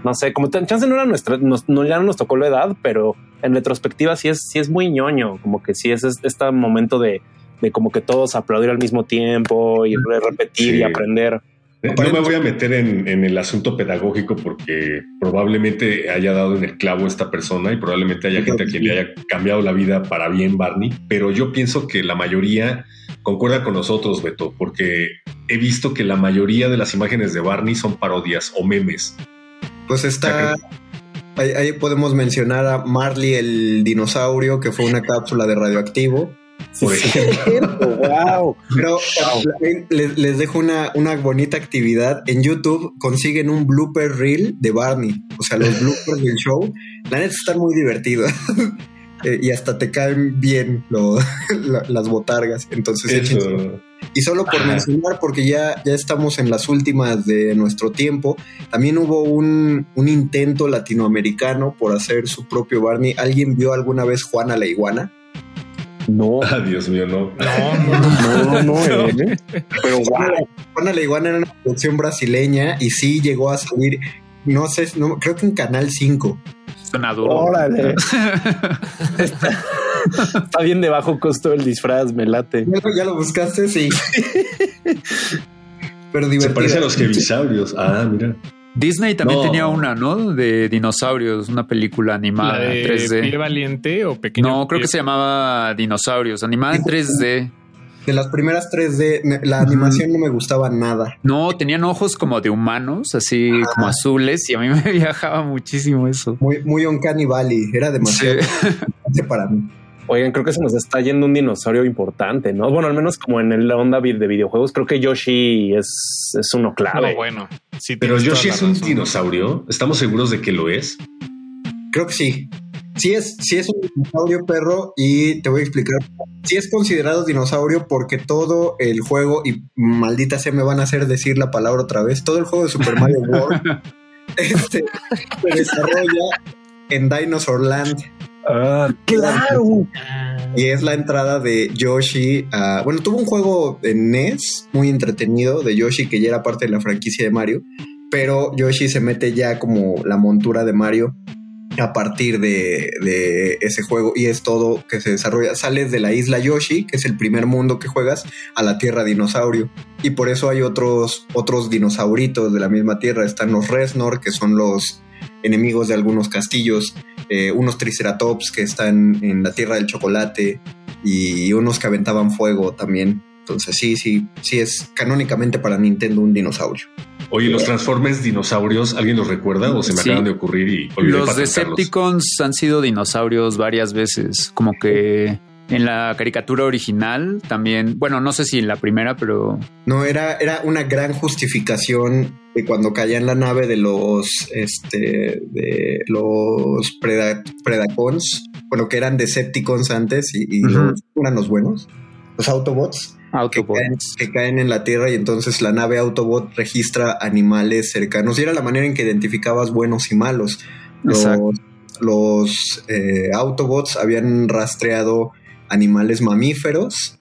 no sé, como chance no era nuestra, no, ya no nos tocó la edad, pero en retrospectiva sí es, sí es muy ñoño, como que sí es, este momento de, de como que todos aplaudir al mismo tiempo y repetir y aprender. No me voy a meter en, el asunto pedagógico porque probablemente haya dado en el clavo esta persona y probablemente haya gente a quien le haya cambiado la vida para bien Barney, pero yo pienso que la mayoría concuerda con nosotros, Beto, porque he visto que la mayoría de las imágenes de Barney son parodias o memes. Pues está... Ahí, podemos mencionar a Marley el dinosaurio, que fue una cápsula de radioactivo por ejemplo. wow. Pero Les, dejo una, una, bonita actividad. En YouTube consiguen un blooper reel de Barney. O sea, los bloopers del show. La neta están muy divertidos. Eh, y hasta te caen bien las botargas. Entonces, y solo por mencionar, porque ya, ya estamos en las últimas de nuestro tiempo, también hubo un, un intento latinoamericano por hacer su propio Barney. ¿Alguien vio alguna vez Juana la Iguana? No. Ah, Dios mío, no. No, no, no. ¿eh? Pero wow. Juana la Iguana era una producción brasileña y sí llegó a salir, no sé, no, creo que en Canal 5. Suena duro. Órale. está, bien de bajo costo el disfraz, me late. ¿Ya, lo buscaste? Sí. Pero divertido. Se parece a los jevisaurios. Ah, mira. Disney también tenía una, ¿no? De dinosaurios, una película animada en 3D. ¿Pie valiente o pequeño? No, creo que se llamaba Dinosaurios, animada en 3D. De las primeras 3D, la animación no me gustaba nada. No, tenían ojos como de humanos, así como azules, y a mí me viajaba muchísimo eso. Muy, muy Valley, era demasiado para mí. Oigan, creo que se nos está yendo un dinosaurio importante, ¿no? Bueno, al menos como en la onda de videojuegos, creo que Yoshi es, es uno clave. bueno, sí, pero Yoshi es un dinosaurio. ¿Estamos seguros de que lo es? Creo que sí. Sí es, sí es un dinosaurio perro y te voy a explicar. Sí es considerado dinosaurio porque todo el juego, y maldita sea me van a hacer decir la palabra otra vez, todo el juego de Super Mario World este, se desarrolla en Dinosaur Land. Ah, claro. Y es la entrada de Yoshi a. Bueno, tuvo un juego en NES muy entretenido de Yoshi que ya era parte de la franquicia de Mario. Pero Yoshi se mete ya como la montura de Mario a partir de, ese juego y es todo que se desarrolla. Sales de la isla Yoshi, que es el primer mundo que juegas, a la tierra dinosaurio. Y por eso hay otros, otros dinosauritos de la misma tierra. Están los Resnor, que son los enemigos de algunos castillos, eh, unos triceratops que están en la tierra del chocolate y unos que aventaban fuego también. Entonces sí, sí, sí es canónicamente para Nintendo un dinosaurio. Oye, los Transformers dinosaurios, ¿alguien los recuerda o se me acaban de ocurrir y Los Decepticons han sido dinosaurios varias veces, como que en la caricatura original también, bueno, no sé si en la primera, pero... No, era, era una gran justificación de cuando caía en la nave de los, este, de los Predacons, bueno, que eran Decepticons antes y, eran los buenos, los Autobots. Autobots. Que caen, en la Tierra y entonces la nave Autobot registra animales cercanos y era la manera en que identificabas buenos y malos. Los, los eh, Autobots habían rastreado animales mamíferos.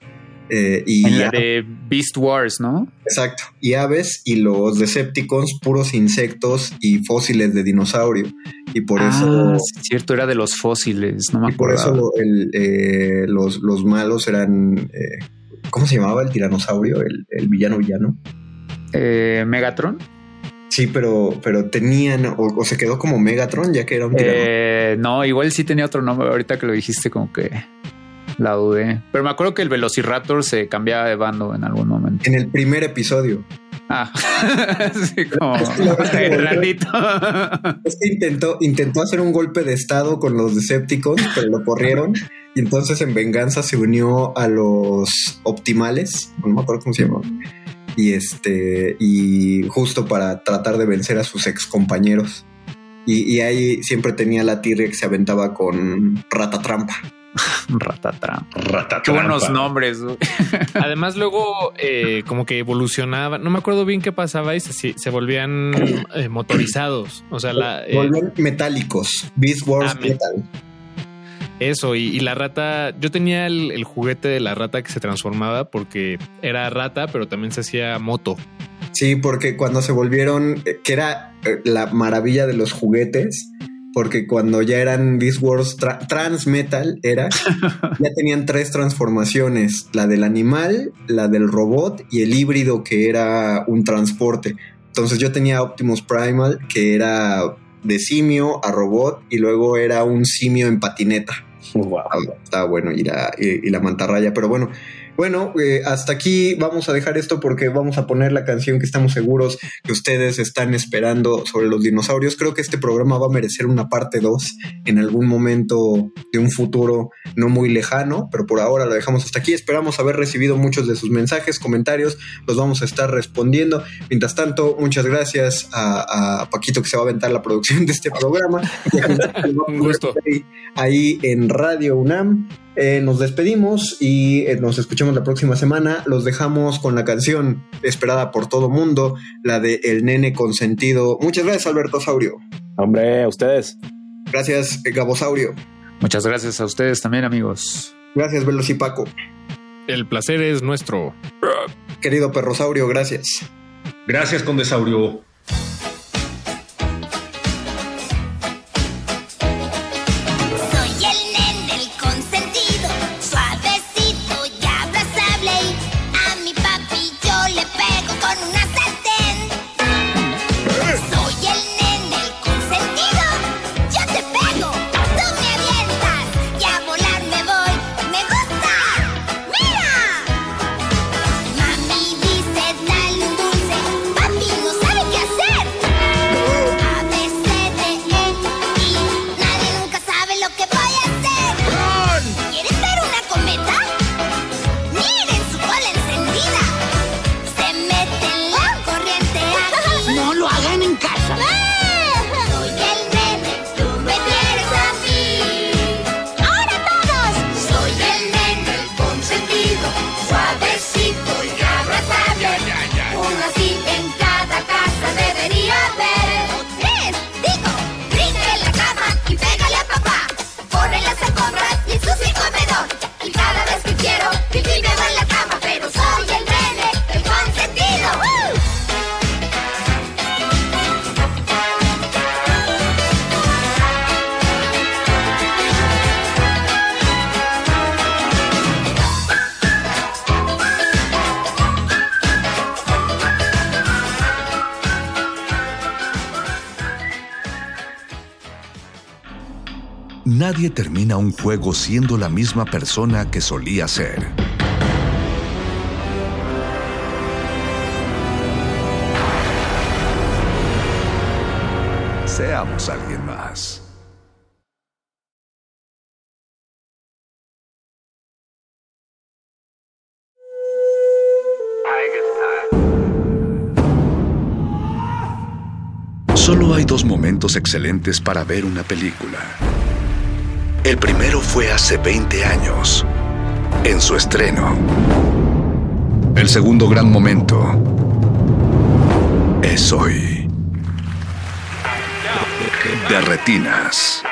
Eh, y en la de Beast Wars, ¿no? Exacto. Y aves y los Decepticons, puros insectos y fósiles de dinosaurio. Y por ah, eso. cierto, era de los fósiles, no me y por eso eh, los, los, malos eran. Eh, ¿Cómo se llamaba el tiranosaurio? El, villano villano. Megatron. Sí, pero, pero tenían, o, se quedó como Megatron, ya que era un tiranosaurio. no, igual sí tenía otro nombre. Ahorita que lo dijiste, como que la dudé. Pero me acuerdo que el Velociraptor se cambiaba de bando en algún momento. En el primer episodio. Ah, sí, como. Es que intentó, intentó hacer un golpe de estado con los Decepticons, pero lo corrieron. Y entonces en venganza se unió a los Optimales. No me acuerdo cómo se llamaba. Y este, y justo para tratar de vencer a sus ex compañeros. Y, y ahí siempre tenía la tirria que se aventaba con rata trampa. Ratatrampa. Qué buenos nombres. Además, luego eh, como que evolucionaba. No me acuerdo bien qué pasaba y se, se volvían eh, motorizados. O sea, la, eh, Volvían metálicos. Beast Wars Ah, me- Metal. eso. Y, y la rata, yo tenía el, el juguete de la rata que se transformaba porque era rata, pero también se hacía moto. Sí, porque cuando se volvieron, que era la maravilla de los juguetes, porque cuando ya eran Beast Wars tra- Trans Metal, era, ya tenían tres transformaciones, la del animal, la del robot y el híbrido que era un transporte. Entonces yo tenía Optimus Primal, que era de simio a robot, y luego era un simio en patineta. Estaba, estaba bueno, y la, y, y la mantarraya, pero bueno. Bueno, eh, hasta aquí vamos a dejar esto porque vamos a poner la canción que estamos seguros que ustedes están esperando sobre los dinosaurios. Creo que este programa va a merecer una parte 2 en algún momento de un futuro no muy lejano, pero por ahora lo dejamos hasta aquí. Esperamos haber recibido muchos de sus mensajes, comentarios, los vamos a estar respondiendo. Mientras tanto, muchas gracias a, a Paquito que se va a aventar la producción de este programa. Un gusto. Ahí en Radio UNAM. Eh, nos despedimos y eh, nos escuchamos la próxima semana. Los dejamos con la canción esperada por todo mundo, la de El Nene Consentido. Muchas gracias, Alberto Saurio. Hombre, a ustedes. Gracias, Gabosaurio. Muchas gracias a ustedes también, amigos. Gracias, Velocipaco. El placer es nuestro. Querido Perrosaurio, gracias. Gracias, Condesaurio. Un juego siendo la misma persona que solía ser. Seamos alguien más. Solo hay dos momentos excelentes para ver una película. El primero fue hace 20 años, en su estreno. El segundo gran momento es hoy. De retinas.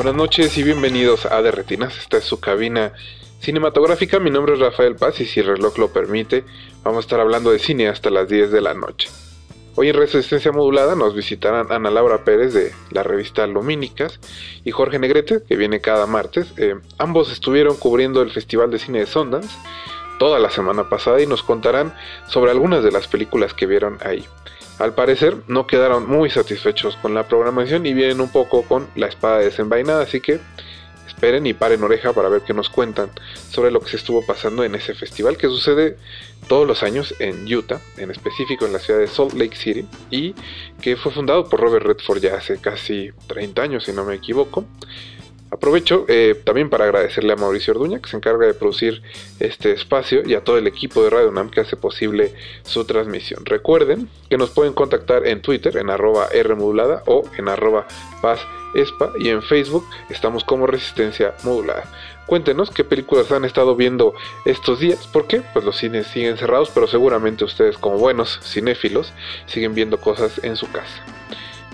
Buenas noches y bienvenidos a De Retinas. Esta es su cabina cinematográfica. Mi nombre es Rafael Paz y si el reloj lo permite, vamos a estar hablando de cine hasta las 10 de la noche. Hoy en Resistencia Modulada nos visitarán Ana Laura Pérez de la revista Lumínicas y Jorge Negrete, que viene cada martes. Eh, ambos estuvieron cubriendo el Festival de Cine de Sundance toda la semana pasada y nos contarán sobre algunas de las películas que vieron ahí. Al parecer no quedaron muy satisfechos con la programación y vienen un poco con la espada desenvainada, así que esperen y paren oreja para ver qué nos cuentan sobre lo que se estuvo pasando en ese festival que sucede todos los años en Utah, en específico en la ciudad de Salt Lake City, y que fue fundado por Robert Redford ya hace casi 30 años, si no me equivoco. Aprovecho eh, también para agradecerle a Mauricio Orduña, que se encarga de producir este espacio, y a todo el equipo de Radio Nam que hace posible su transmisión. Recuerden que nos pueden contactar en Twitter, en arroba Rmodulada o en arroba Paz Espa, y en Facebook estamos como Resistencia Modulada. Cuéntenos qué películas han estado viendo estos días, porque pues los cines siguen cerrados, pero seguramente ustedes como buenos cinéfilos siguen viendo cosas en su casa.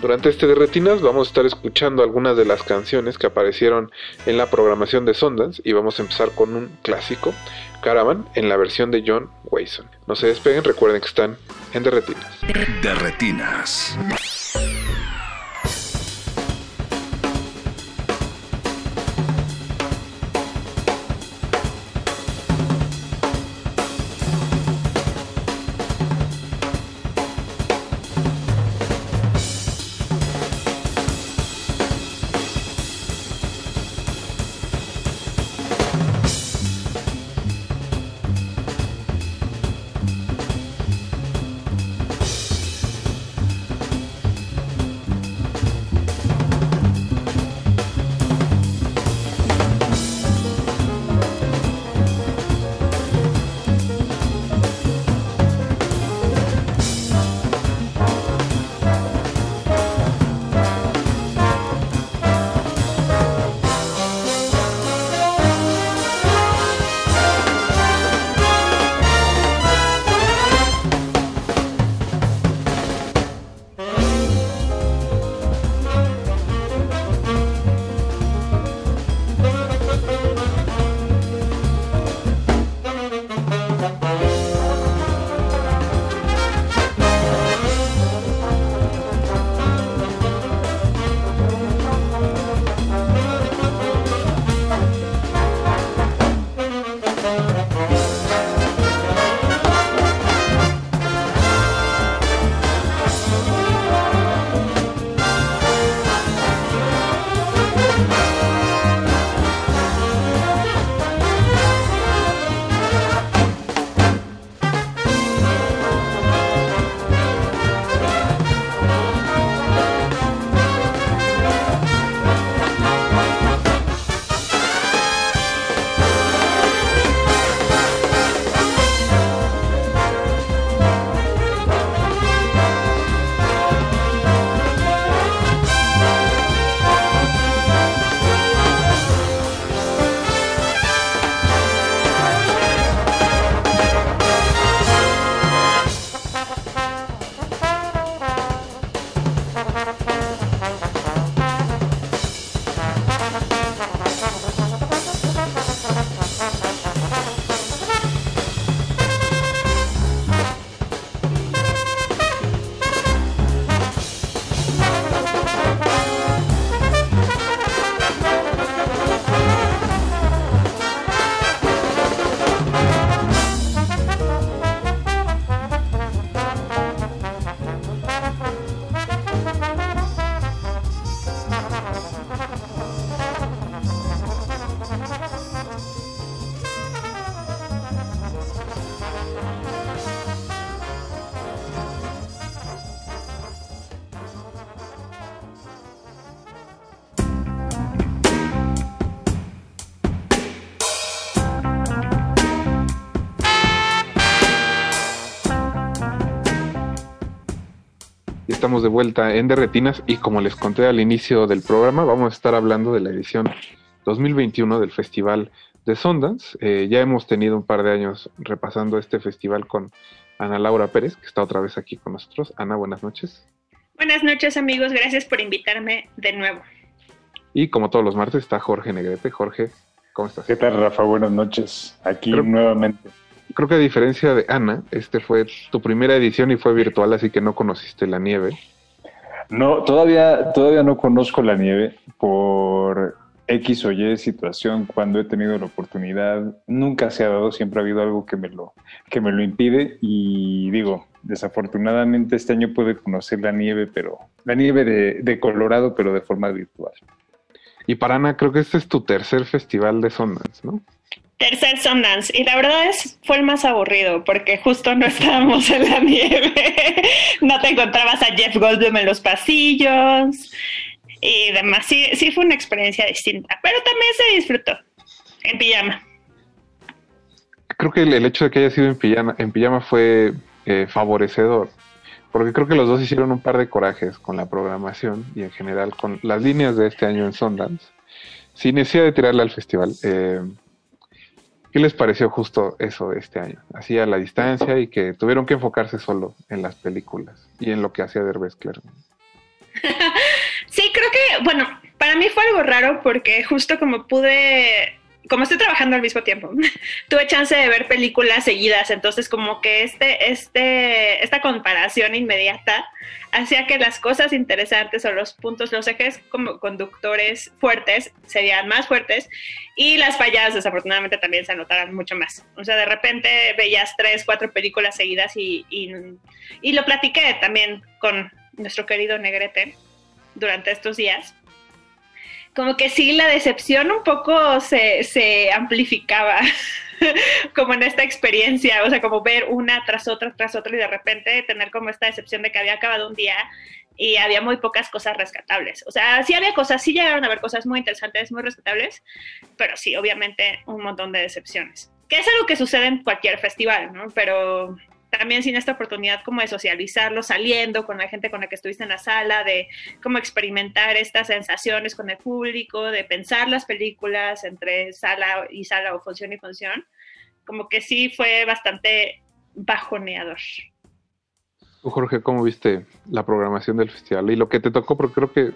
Durante este de Retinas vamos a estar escuchando algunas de las canciones que aparecieron en la programación de Sundance y vamos a empezar con un clásico, Caravan, en la versión de John Wason. No se despeguen, recuerden que están en De Retinas. Estamos de vuelta en Derretinas y como les conté al inicio del programa, vamos a estar hablando de la edición 2021 del Festival de Sundance. Eh, ya hemos tenido un par de años repasando este festival con Ana Laura Pérez, que está otra vez aquí con nosotros. Ana, buenas noches. Buenas noches amigos, gracias por invitarme de nuevo. Y como todos los martes está Jorge Negrete. Jorge, ¿cómo estás? ¿Qué tal, Rafa? Buenas noches. Aquí nuevamente creo que a diferencia de Ana, este fue tu primera edición y fue virtual, así que no conociste la nieve. No, todavía, todavía no conozco la nieve por X o Y situación cuando he tenido la oportunidad. Nunca se ha dado, siempre ha habido algo que me lo, que me lo impide. Y digo, desafortunadamente este año pude conocer la nieve, pero la nieve de, de Colorado, pero de forma virtual. Y para Ana, creo que este es tu tercer festival de Sundance, ¿no? Tercer Sundance. Y la verdad es, fue el más aburrido porque justo no estábamos en la nieve. no te encontrabas a Jeff Goldblum en los pasillos y demás. Sí, sí fue una experiencia distinta, pero también se disfrutó en pijama. Creo que el, hecho de que haya sido en pijama, en pijama fue eh, favorecedor, porque creo que los dos hicieron un par de corajes con la programación y en general con las líneas de este año en Sundance, sin necesidad de tirarle al festival. Eh, ¿Qué les pareció justo eso este año? Así a la distancia y que tuvieron que enfocarse solo en las películas y en lo que hacía Derbez Clermont. Sí, creo que, bueno, para mí fue algo raro porque justo como pude, como estoy trabajando al mismo tiempo, tuve chance de ver películas seguidas, entonces como que este, este, esta comparación inmediata hacía que las cosas interesantes o los puntos, los ejes como conductores fuertes serían más fuertes y las falladas desafortunadamente también se anotaran mucho más. O sea, de repente veías tres, cuatro películas seguidas y, y, y lo platiqué también con nuestro querido Negrete durante estos días. Como que sí, la decepción un poco se, se amplificaba como en esta experiencia, o sea, como ver una tras otra, tras otra y de repente tener como esta decepción de que había acabado un día y había muy pocas cosas rescatables. O sea, sí había cosas, sí llegaron a haber cosas muy interesantes, muy rescatables, pero sí, obviamente, un montón de decepciones. Que es algo que sucede en cualquier festival, ¿no? Pero también sin esta oportunidad como de socializarlo, saliendo con la gente con la que estuviste en la sala, de cómo experimentar estas sensaciones con el público, de pensar las películas entre sala y sala o función y función, como que sí fue bastante bajoneador. Tú, Jorge, ¿cómo viste la programación del festival? Y lo que te tocó, porque creo que...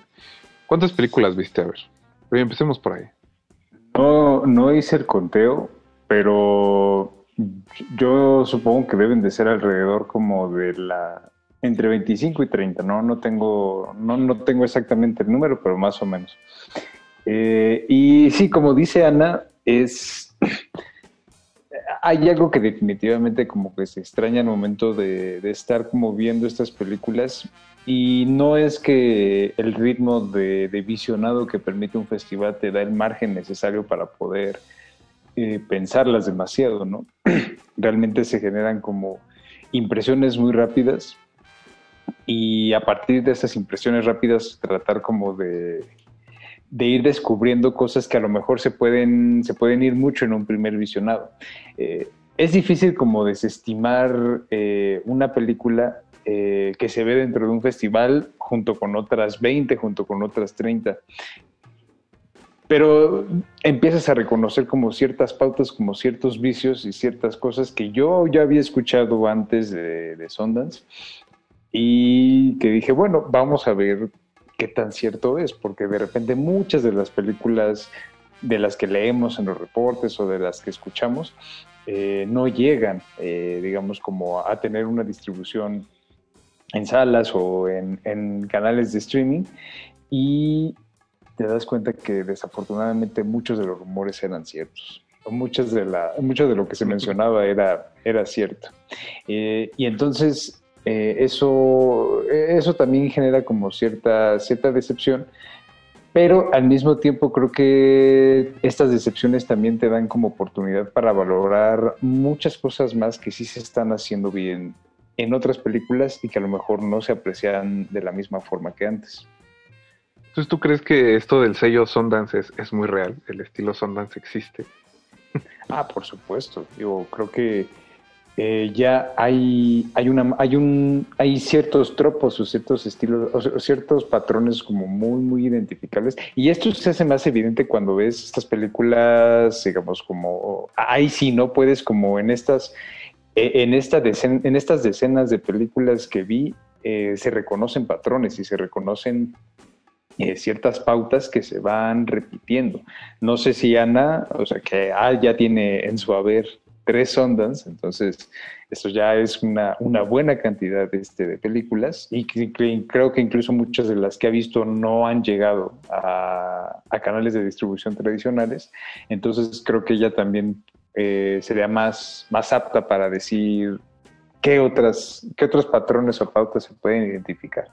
¿Cuántas películas viste? A ver, empecemos por ahí. No, no hice el conteo, pero yo supongo que deben de ser alrededor como de la entre 25 y 30, no no tengo no, no tengo exactamente el número, pero más o menos. Eh, y sí, como dice Ana, es hay algo que definitivamente como que se extraña al momento de, estar como viendo estas películas y no es que el ritmo de visionado que permite un festival te da el margen necesario para poder eh, pensarlas demasiado, ¿no? Realmente se generan como impresiones muy rápidas y a partir de esas impresiones rápidas tratar como de, de ir descubriendo cosas que a lo mejor se pueden, se pueden ir mucho en un primer visionado. Eh, es difícil como desestimar eh, una película que se ve dentro de un festival junto con otras 20, junto con otras 30 pero empiezas a reconocer como ciertas pautas, como ciertos vicios y ciertas cosas que yo ya había escuchado antes de, de Sundance y que dije, bueno, vamos a ver qué tan cierto es, porque de repente muchas de las películas de las que leemos en los reportes o de las que escuchamos eh, no llegan, eh, digamos, como a tener una distribución en salas o en, en canales de streaming. Y te das cuenta que desafortunadamente muchos de los rumores eran ciertos. Muchas de la, mucho de lo que se mencionaba era, era cierto. Eh, y entonces eh, eso, eso también genera como cierta, cierta decepción, pero al mismo tiempo creo que estas decepciones también te dan como oportunidad para valorar muchas cosas más que sí se están haciendo bien en otras películas y que a lo mejor no se aprecian de la misma forma que antes. Entonces, ¿tú crees que esto del sello Sundance es, es muy real? ¿El estilo Sundance existe? Ah, por supuesto. Yo creo que eh, ya hay, hay, una, hay, un, hay ciertos tropos o ciertos estilos o ciertos patrones como muy, muy identificables. Y esto se hace más evidente cuando ves estas películas, digamos, como ahí sí, ¿no? Puedes como en estas, eh, en, esta en estas decenas de películas que vi, eh, se reconocen patrones y se reconocen eh, ciertas pautas que se van repitiendo. No sé si Ana, o sea, que ah, ya tiene en su haber tres ondas, entonces eso ya es una, una buena cantidad este, de películas y creo que incluso muchas de las que ha visto no han llegado a, a canales de distribución tradicionales, entonces creo que ella también eh, sería más, más apta para decir qué, otras, qué otros patrones o pautas se pueden identificar.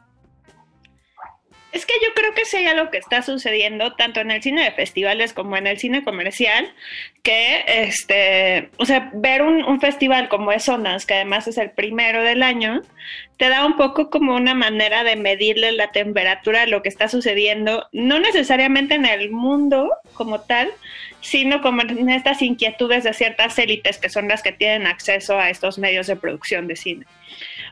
Es que yo creo que sí hay algo que está sucediendo tanto en el cine de festivales como en el cine comercial, que este, o sea, ver un, festival como es Sundance, que además es el primero del año, te da un poco como una manera de medirle la temperatura a lo que está sucediendo, no necesariamente en el mundo como tal, sino como en estas inquietudes de ciertas élites que son las que tienen acceso a estos medios de producción de cine.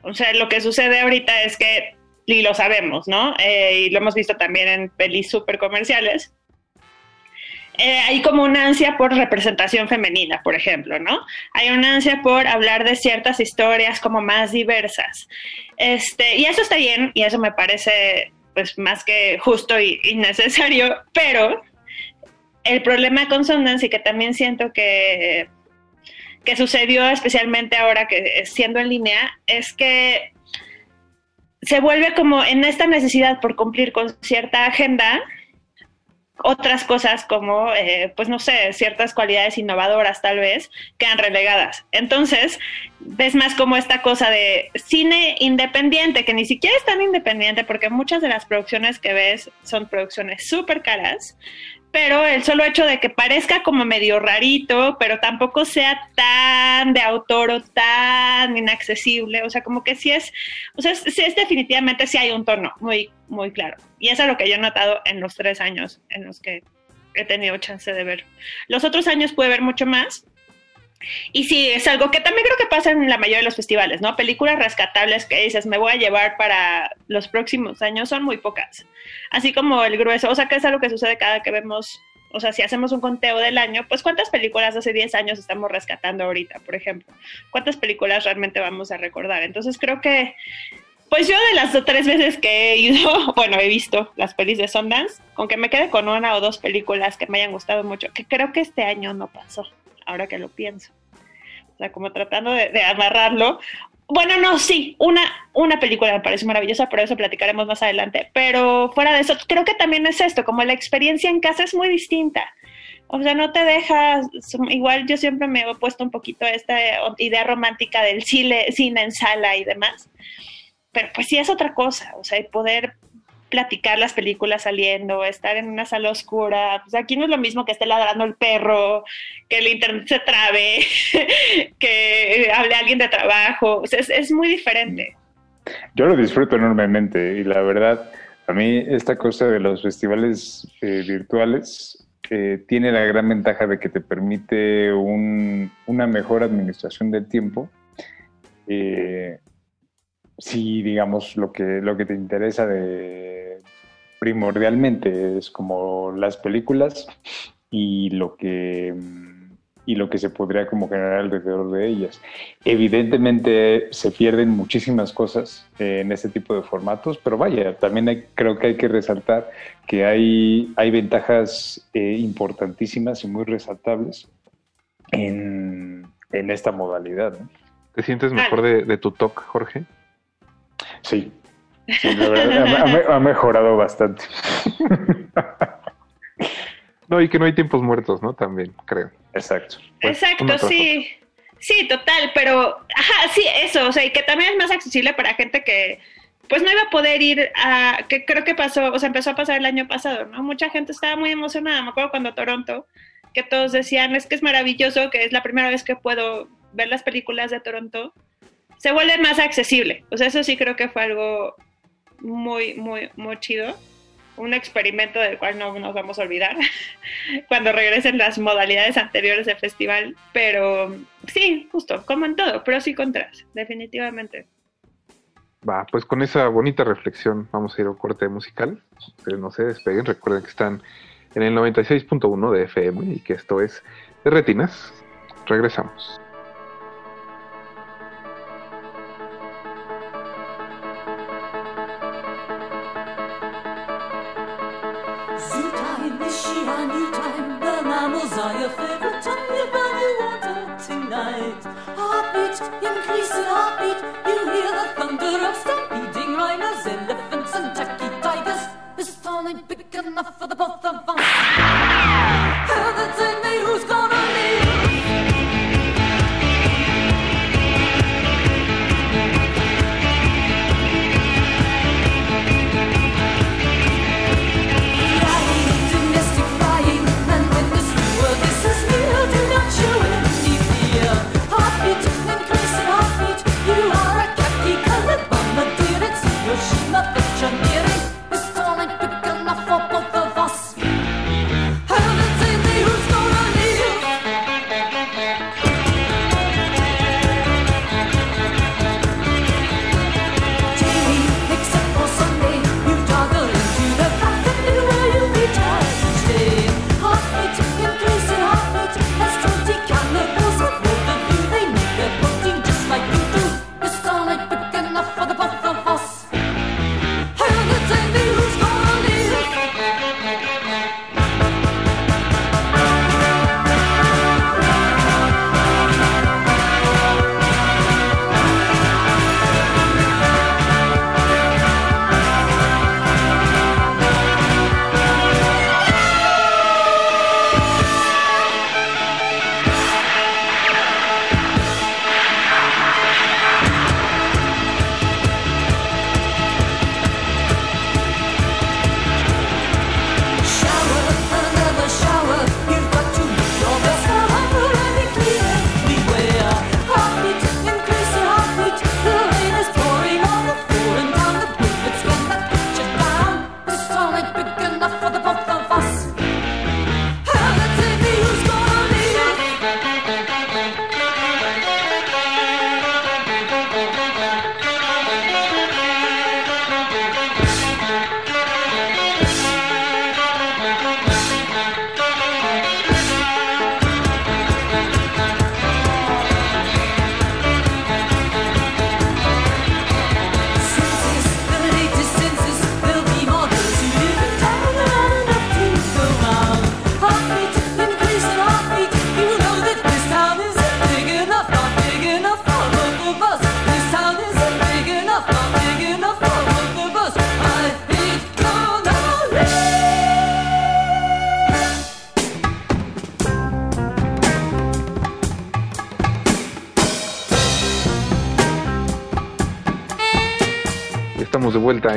O sea, lo que sucede ahorita es que, y lo sabemos, ¿no? Eh, y lo hemos visto también en pelis súper comerciales, eh, hay como una ansia por representación femenina, por ejemplo, ¿no? Hay una ansia por hablar de ciertas historias como más diversas. Este, y eso está bien, y eso me parece pues más que justo y, necesario, pero el problema con Sundance y que también siento que, que sucedió especialmente ahora que siendo en línea es que se vuelve como en esta necesidad por cumplir con cierta agenda otras cosas como, eh, pues no sé, ciertas cualidades innovadoras tal vez, quedan relegadas. Entonces, ves más como esta cosa de cine independiente, que ni siquiera es tan independiente porque muchas de las producciones que ves son producciones súper caras, pero el solo hecho de que parezca como medio rarito, pero tampoco sea tan de autor o tan inaccesible, o sea, como que sí es, o sea, sí es definitivamente sí hay un tono muy, muy claro. Y eso es lo que yo he notado en los tres años en los que he tenido chance de ver. Los otros años pude ver mucho más, y sí, es algo que también creo que pasa en la mayoría de los festivales, ¿no? Películas rescatables que dices, me voy a llevar para los próximos años, son muy pocas. Así como el grueso, o sea, que es algo que sucede cada que vemos, o sea, si hacemos un conteo del año, pues cuántas películas hace 10 años estamos rescatando ahorita, por ejemplo. ¿Cuántas películas realmente vamos a recordar? Entonces creo que, pues yo de las tres veces que he ido, bueno, he visto las pelis de Sundance, con que me quede con una o dos películas que me hayan gustado mucho, que creo que este año no pasó ahora que lo pienso. O sea, como tratando de, amarrarlo. Bueno, no, sí, una, una película me parece maravillosa, pero eso platicaremos más adelante. Pero fuera de eso, creo que también es esto, como la experiencia en casa es muy distinta. O sea, no te dejas, igual yo siempre me he opuesto un poquito a esta idea romántica del cine, cine en sala y demás. Pero pues sí es otra cosa, o sea, poder platicar las películas saliendo, estar en una sala oscura. Pues aquí no es lo mismo que esté ladrando el perro, que el internet se trabe, que hable alguien de trabajo. O sea, es, es, muy diferente. Yo lo disfruto enormemente y la verdad, a mí esta cosa de los festivales eh, virtuales eh, tiene la gran ventaja de que te permite un, una mejor administración del tiempo. Eh, si digamos lo que, lo que te interesa de primordialmente es como las películas y lo que y lo que se podría como generar alrededor de ellas. Evidentemente se pierden muchísimas cosas en este tipo de formatos, pero vaya, también hay, creo que hay que resaltar que hay, hay ventajas eh, importantísimas y muy resaltables en, en esta modalidad. ¿no? ¿Te sientes mejor de, de tu talk, Jorge? Sí, sí la verdad, ha, ha, mejorado bastante. no, y que no hay tiempos muertos, ¿no? También, creo. Exacto. Pues, Exacto, sí. Sí, total, pero, ajá, sí, eso, o sea, y que también es más accesible para gente que, pues no iba a poder ir a, que creo que pasó, o sea, empezó a pasar el año pasado, ¿no? Mucha gente estaba muy emocionada, me acuerdo cuando Toronto, que todos decían, es que es maravilloso, que es la primera vez que puedo ver las películas de Toronto, se vuelve más accesible. O sea, eso sí creo que fue algo muy, muy, muy chido. Un experimento del cual no nos vamos a olvidar cuando regresen las modalidades anteriores del festival. Pero sí, justo, como en todo, pros y contras, definitivamente. Va, pues con esa bonita reflexión vamos a ir a un corte musical. No se despeguen, recuerden que están en el 96.1 de FM y que esto es de Retinas. Regresamos. Increasing heartbeat, you hear the thunder of stampeding rhinos, elephants, and tacky tigers. This town ain't big enough for the both of us. Heard that tell me who's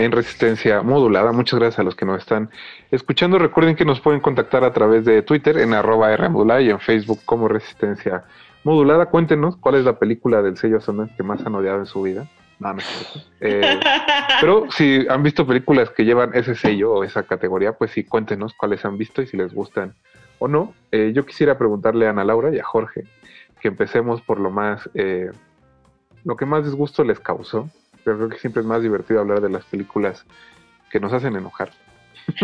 en Resistencia Modulada. Muchas gracias a los que nos están escuchando. Recuerden que nos pueden contactar a través de Twitter en arroba Rmodulada y en Facebook como Resistencia Modulada. Cuéntenos cuál es la película del sello Sundance que más han odiado en su vida. No, no. Eh, pero si han visto películas que llevan ese sello o esa categoría, pues sí, cuéntenos cuáles han visto y si les gustan o no. Eh, yo quisiera preguntarle a Ana Laura y a Jorge que empecemos por lo más, eh, lo que más disgusto les causó. Pero creo que siempre es más divertido hablar de las películas que nos hacen enojar.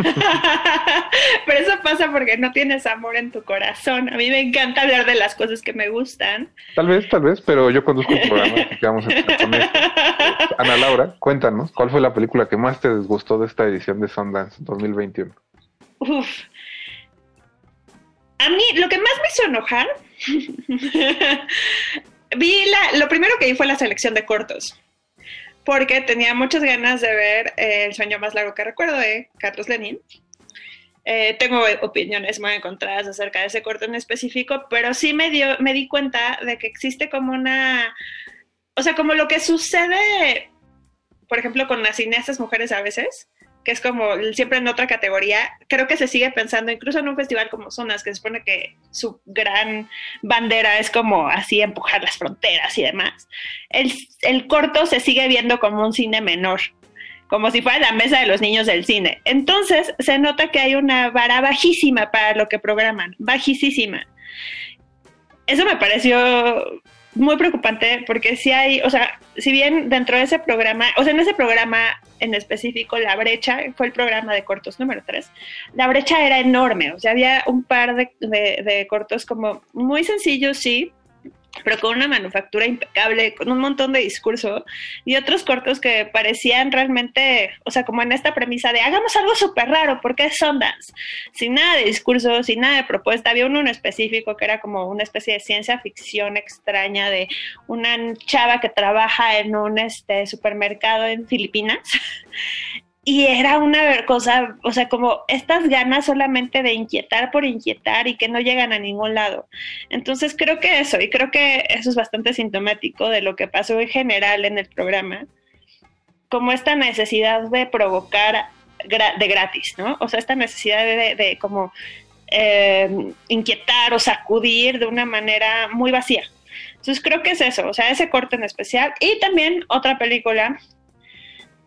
Pero eso pasa porque no tienes amor en tu corazón. A mí me encanta hablar de las cosas que me gustan. Tal vez, tal vez, pero yo conduzco un programa que vamos a esto. Ana Laura, cuéntanos, ¿cuál fue la película que más te disgustó de esta edición de Sundance 2021? Uf. A mí, lo que más me hizo enojar, vi la, lo primero que vi fue la selección de cortos, porque tenía muchas ganas de ver eh, El sueño más largo que recuerdo de Carlos Lenin. Eh, tengo opiniones muy encontradas acerca de ese corto en específico, pero sí me, dio, me di cuenta de que existe como una, o sea, como lo que sucede, por ejemplo, con las cineastas mujeres a veces, que es como siempre en otra categoría, creo que se sigue pensando, incluso en un festival como Zonas, que se supone que su gran bandera es como así empujar las fronteras y demás, el, el corto se sigue viendo como un cine menor, como si fuera la mesa de los niños del cine. Entonces se nota que hay una vara bajísima para lo que programan, bajísima. Eso me pareció muy preocupante porque si hay, o sea, si bien dentro de ese programa, o sea, en ese programa en específico, La Brecha, fue el programa de cortos número 3, La Brecha era enorme, o sea, había un par de, de, de cortos como muy sencillos, sí, pero con una manufactura impecable, con un montón de discurso, y otros cortos que parecían realmente, o sea, como en esta premisa de hagamos algo súper raro, porque es Sundance, sin nada de discurso, sin nada de propuesta. Había uno en específico que era como una especie de ciencia ficción extraña de una chava que trabaja en un este, supermercado en Filipinas. Y era una cosa, o sea, como estas ganas solamente de inquietar por inquietar y que no llegan a ningún lado. Entonces creo que eso, y creo que eso es bastante sintomático de lo que pasó en general en el programa, como esta necesidad de provocar de gratis, ¿no? O sea, esta necesidad de, de como eh, inquietar o sacudir de una manera muy vacía. Entonces creo que es eso, o sea, ese corte en especial. Y también otra película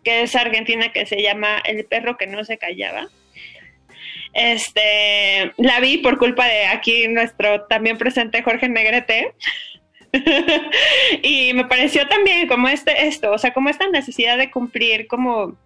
que es argentina que se llama El perro que no se callaba. Este, la vi por culpa de aquí nuestro también presente Jorge Negrete. y me pareció también como este esto, o sea, como esta necesidad de cumplir como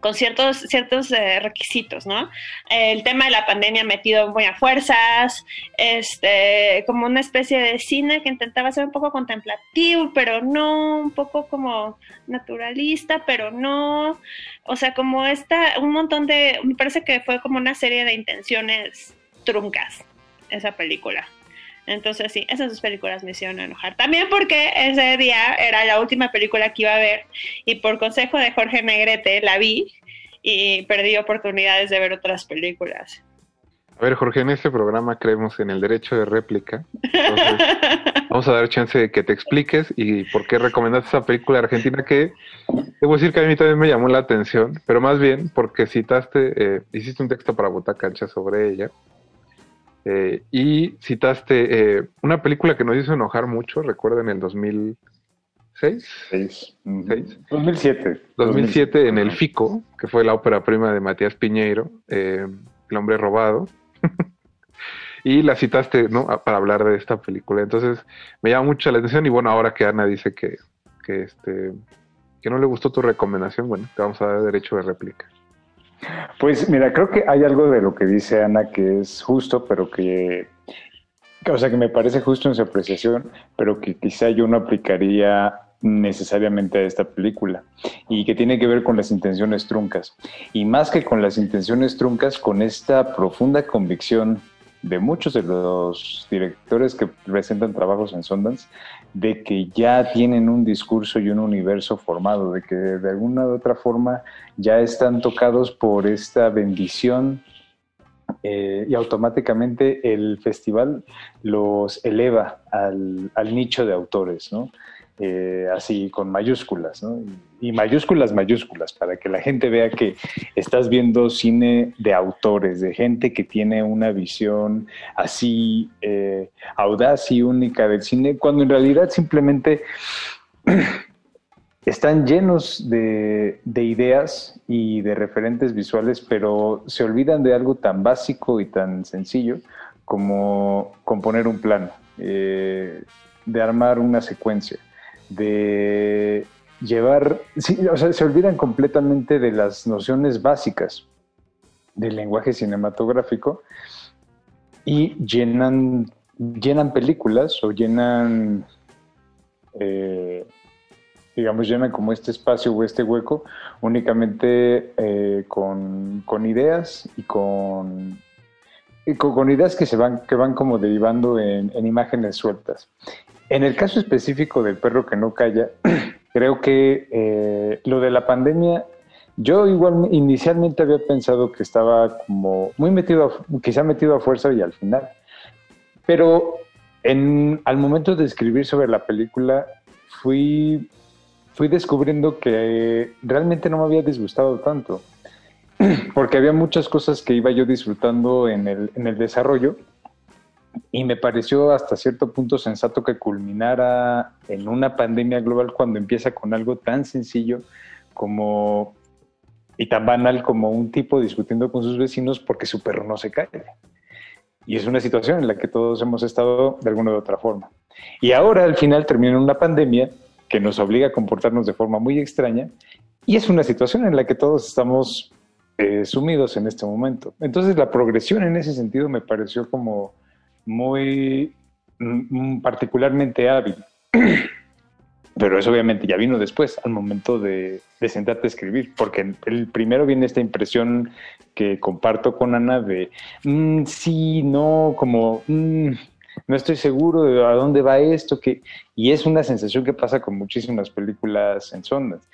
con ciertos, ciertos eh, requisitos, ¿no? El tema de la pandemia metido muy a fuerzas, este, como una especie de cine que intentaba ser un poco contemplativo, pero no, un poco como naturalista, pero no, o sea, como esta, un montón de, me parece que fue como una serie de intenciones truncas, esa película. Entonces sí, esas dos películas me hicieron enojar. También porque ese día era la última película que iba a ver y por consejo de Jorge Negrete la vi y perdí oportunidades de ver otras películas. A ver, Jorge, en este programa creemos en el derecho de réplica. Entonces, vamos a dar chance de que te expliques y por qué recomendaste esa película argentina que debo decir que a mí también me llamó la atención, pero más bien porque citaste, eh, hiciste un texto para Botacancha Cancha sobre ella. Eh, y citaste eh, una película que nos hizo enojar mucho, recuerda, en el 2006. 6. 2007. 2007 en El Fico, que fue la ópera prima de Matías Piñeiro, eh, El hombre robado. y la citaste, ¿no? Para hablar de esta película. Entonces me llama mucho la atención y bueno, ahora que Ana dice que, que, este, que no le gustó tu recomendación, bueno, te vamos a dar derecho de réplica. Pues mira, creo que hay algo de lo que dice Ana que es justo, pero que, o sea, que me parece justo en su apreciación, pero que quizá yo no aplicaría necesariamente a esta película y que tiene que ver con las intenciones truncas. Y más que con las intenciones truncas con esta profunda convicción de muchos de los directores que presentan trabajos en Sundance de que ya tienen un discurso y un universo formado, de que de alguna u otra forma ya están tocados por esta bendición eh, y automáticamente el festival los eleva al, al nicho de autores, ¿no? Eh, así con mayúsculas, ¿no? Y, mayúsculas, mayúsculas, para que la gente vea que estás viendo cine de autores, de gente que tiene una visión así eh, audaz y única del cine, cuando en realidad simplemente están llenos de, de ideas y de referentes visuales, pero se olvidan de algo tan básico y tan sencillo como componer un plano, eh, de armar una secuencia, de llevar, sí, o sea, se olvidan completamente de las nociones básicas del lenguaje cinematográfico y llenan, llenan películas o llenan, eh, digamos, llenan como este espacio o este hueco únicamente eh, con, con ideas y con ideas que se van, que van como derivando en imágenes sueltas. En el caso específico del perro que no calla, creo que eh, lo de la pandemia, yo igual inicialmente había pensado que estaba como muy metido, a- quizá metido a fuerza y al final. Pero en, al momento de escribir sobre la película, fui, descubriendo que realmente no me había disgustado tanto porque había muchas cosas que iba yo disfrutando en el desarrollo y me pareció hasta cierto punto sensato que culminara en una pandemia global cuando empieza con algo tan sencillo como y tan banal como un tipo discutiendo con sus vecinos porque su perro no se cae. Y es una situación en la que todos hemos estado de alguna u otra forma. Y ahora al final termina una pandemia que nos obliga a comportarnos de forma muy extraña y es una situación en la que todos estamos eh, sumidos en este momento. Entonces la progresión en ese sentido me pareció como muy mm, particularmente hábil. Pero eso obviamente ya vino después, al momento de, de sentarte a escribir, porque el primero viene esta impresión que comparto con Ana de mm, sí, no, como mm, no estoy seguro de a dónde va esto, que, y es una sensación que pasa con muchísimas películas en sondas.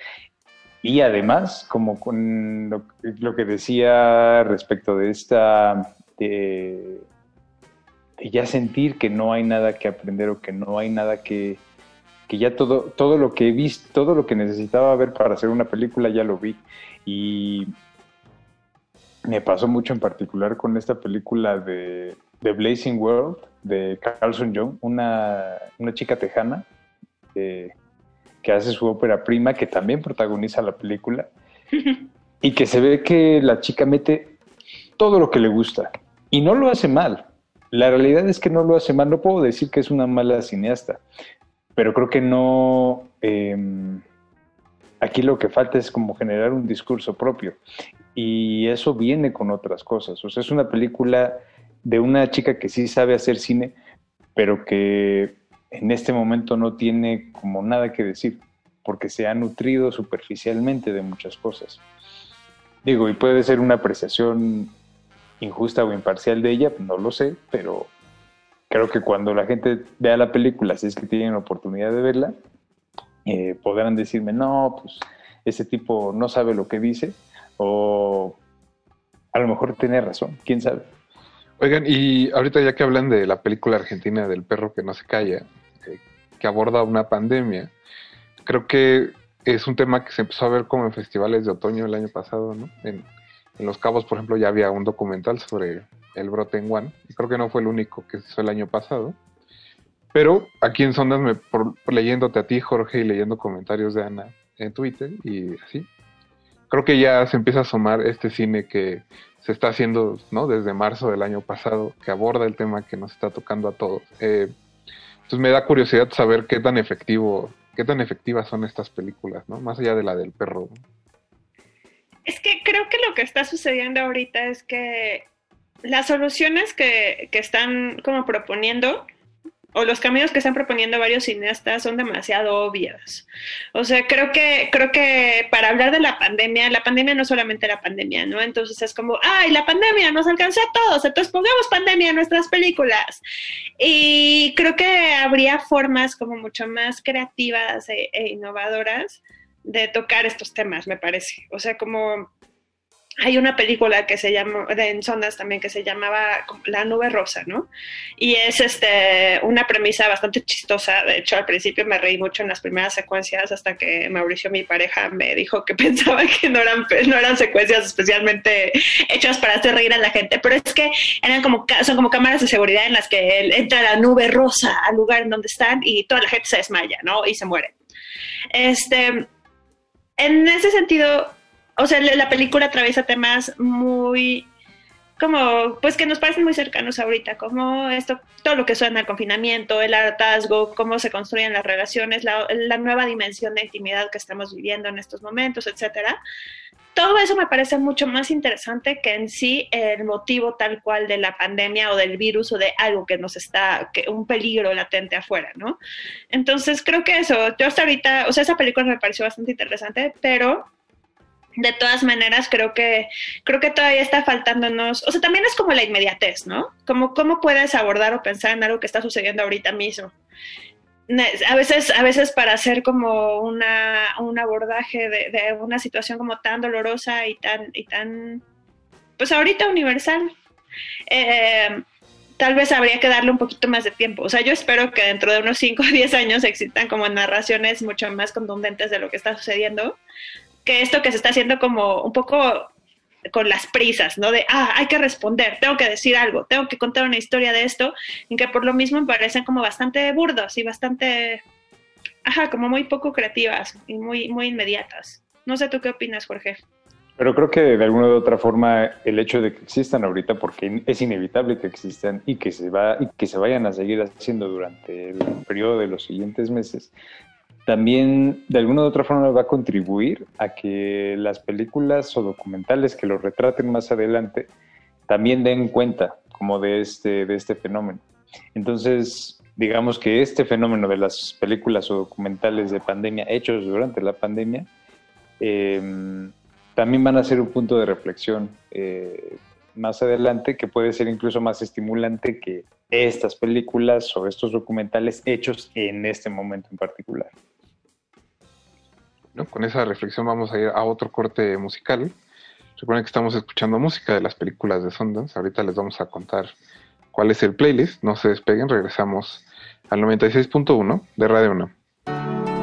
Y además, como con lo, lo que decía respecto de esta, de, de ya sentir que no hay nada que aprender o que no hay nada que, que ya todo, todo lo que he visto, todo lo que necesitaba ver para hacer una película ya lo vi. Y me pasó mucho en particular con esta película de, de Blazing World de Carlson Young, una, una chica tejana eh, que hace su ópera prima, que también protagoniza la película, y que se ve que la chica mete todo lo que le gusta y no lo hace mal. La realidad es que no lo hace mal. No puedo decir que es una mala cineasta, pero creo que no. eh, aquí lo que falta es como generar un discurso propio y eso viene con otras cosas. O sea, es una película de una chica que sí sabe hacer cine, pero que en este momento no tiene como nada que decir, porque se ha nutrido superficialmente de muchas cosas. Digo, y puede ser una apreciación injusta o imparcial de ella, no lo sé, pero creo que cuando la gente vea la película, si es que tienen la oportunidad de verla, eh, podrán decirme, no, pues ese tipo no sabe lo que dice, o a lo mejor tiene razón, quién sabe. Oigan, y ahorita ya que hablan de la película argentina del perro que no se calla, eh, que aborda una pandemia, creo que es un tema que se empezó a ver como en festivales de otoño el año pasado, ¿no? En, en Los Cabos, por ejemplo, ya había un documental sobre el brote en Wuhan. y Creo que no fue el único que se hizo el año pasado. Pero aquí en Sondas, por leyéndote a ti, Jorge, y leyendo comentarios de Ana en Twitter y así, creo que ya se empieza a asomar este cine que se está haciendo ¿no? desde marzo del año pasado, que aborda el tema que nos está tocando a todos. Eh, entonces me da curiosidad saber qué tan efectivo, qué tan efectivas son estas películas, ¿no? Más allá de la del perro. Es que creo que lo que está sucediendo ahorita es que las soluciones que, que están como proponiendo o los caminos que están proponiendo varios cineastas son demasiado obvios. O sea, creo que, creo que para hablar de la pandemia, la pandemia no es solamente la pandemia, ¿no? Entonces es como, ay, la pandemia nos alcanzó a todos, entonces pongamos pandemia en nuestras películas. Y creo que habría formas como mucho más creativas e, e innovadoras de tocar estos temas, me parece. O sea, como hay una película que se llama, en Sondas también, que se llamaba La Nube Rosa, ¿no? Y es este, una premisa bastante chistosa. De hecho, al principio me reí mucho en las primeras secuencias hasta que Mauricio, mi pareja, me dijo que pensaba que no eran, no eran secuencias especialmente hechas para hacer reír a la gente, pero es que eran como, son como cámaras de seguridad en las que entra la nube rosa al lugar en donde están y toda la gente se desmaya, ¿no? Y se muere. Este, en ese sentido, o sea, la la película atraviesa temas muy como pues que nos parecen muy cercanos ahorita, como esto, todo lo que suena al confinamiento, el hartazgo, cómo se construyen las relaciones, la, la nueva dimensión de intimidad que estamos viviendo en estos momentos, etcétera. Todo eso me parece mucho más interesante que en sí el motivo tal cual de la pandemia o del virus o de algo que nos está, que un peligro latente afuera, ¿no? Entonces creo que eso, yo hasta ahorita, o sea, esa película me pareció bastante interesante, pero de todas maneras creo que creo que todavía está faltándonos, o sea, también es como la inmediatez, ¿no? Como cómo puedes abordar o pensar en algo que está sucediendo ahorita mismo. A veces, a veces para hacer como una, un abordaje de, de una situación como tan dolorosa y tan, y tan, pues ahorita universal, eh, tal vez habría que darle un poquito más de tiempo. O sea, yo espero que dentro de unos 5 o 10 años existan como narraciones mucho más contundentes de lo que está sucediendo, que esto que se está haciendo como un poco con las prisas, ¿no? De, ah, hay que responder, tengo que decir algo, tengo que contar una historia de esto, y que por lo mismo parecen como bastante burdos y bastante, ajá, como muy poco creativas y muy, muy inmediatas. No sé tú qué opinas, Jorge. Pero creo que de alguna u otra forma el hecho de que existan ahorita, porque es inevitable que existan y que se va y que se vayan a seguir haciendo durante el periodo de los siguientes meses, también de alguna u otra forma va a contribuir a que las películas o documentales que lo retraten más adelante también den cuenta como de este, de este fenómeno. Entonces, digamos que este fenómeno de las películas o documentales de pandemia hechos durante la pandemia, eh, también van a ser un punto de reflexión eh, más adelante que puede ser incluso más estimulante que estas películas o estos documentales hechos en este momento en particular. Con esa reflexión vamos a ir a otro corte musical. Recuerden que estamos escuchando música de las películas de Sundance. Ahorita les vamos a contar cuál es el playlist. No se despeguen, regresamos al 96.1 de Radio 1.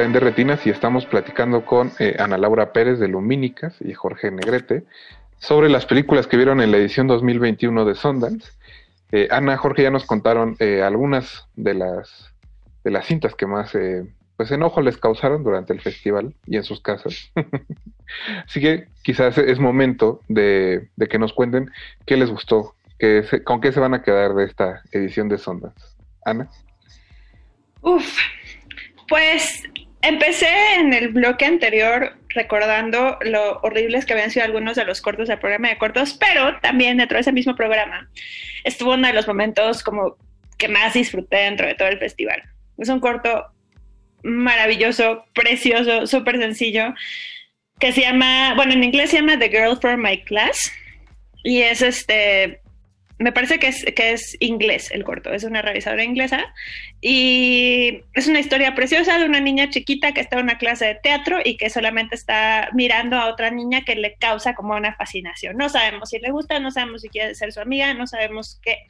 Estamos de Derretinas y estamos platicando con eh, Ana Laura Pérez de Lumínicas y Jorge Negrete sobre las películas que vieron en la edición 2021 de Sundance. Eh, Ana, Jorge ya nos contaron eh, algunas de las, de las cintas que más pues enojo les causaron durante el festival y en sus casas. Así que quizás es momento de, de que nos cuenten qué les gustó, qué con qué se van a quedar de esta edición de Sundance. Ana. Uf, pues empecé en el bloque anterior recordando lo horribles que habían sido algunos de los cortos del programa de cortos, pero también dentro de ese mismo programa estuvo uno de los momentos como que más disfruté dentro de todo el festival. Es un corto maravilloso, precioso, súper sencillo, que se llama, bueno, en inglés se llama The Girl from My Class, y es este, me parece que es, que es inglés el corto, es una realizadora inglesa, y es una historia preciosa de una niña chiquita que está en una clase de teatro y que solamente está mirando a otra niña que le causa como una fascinación. No sabemos si le gusta, no sabemos si quiere ser su amiga, no sabemos qué,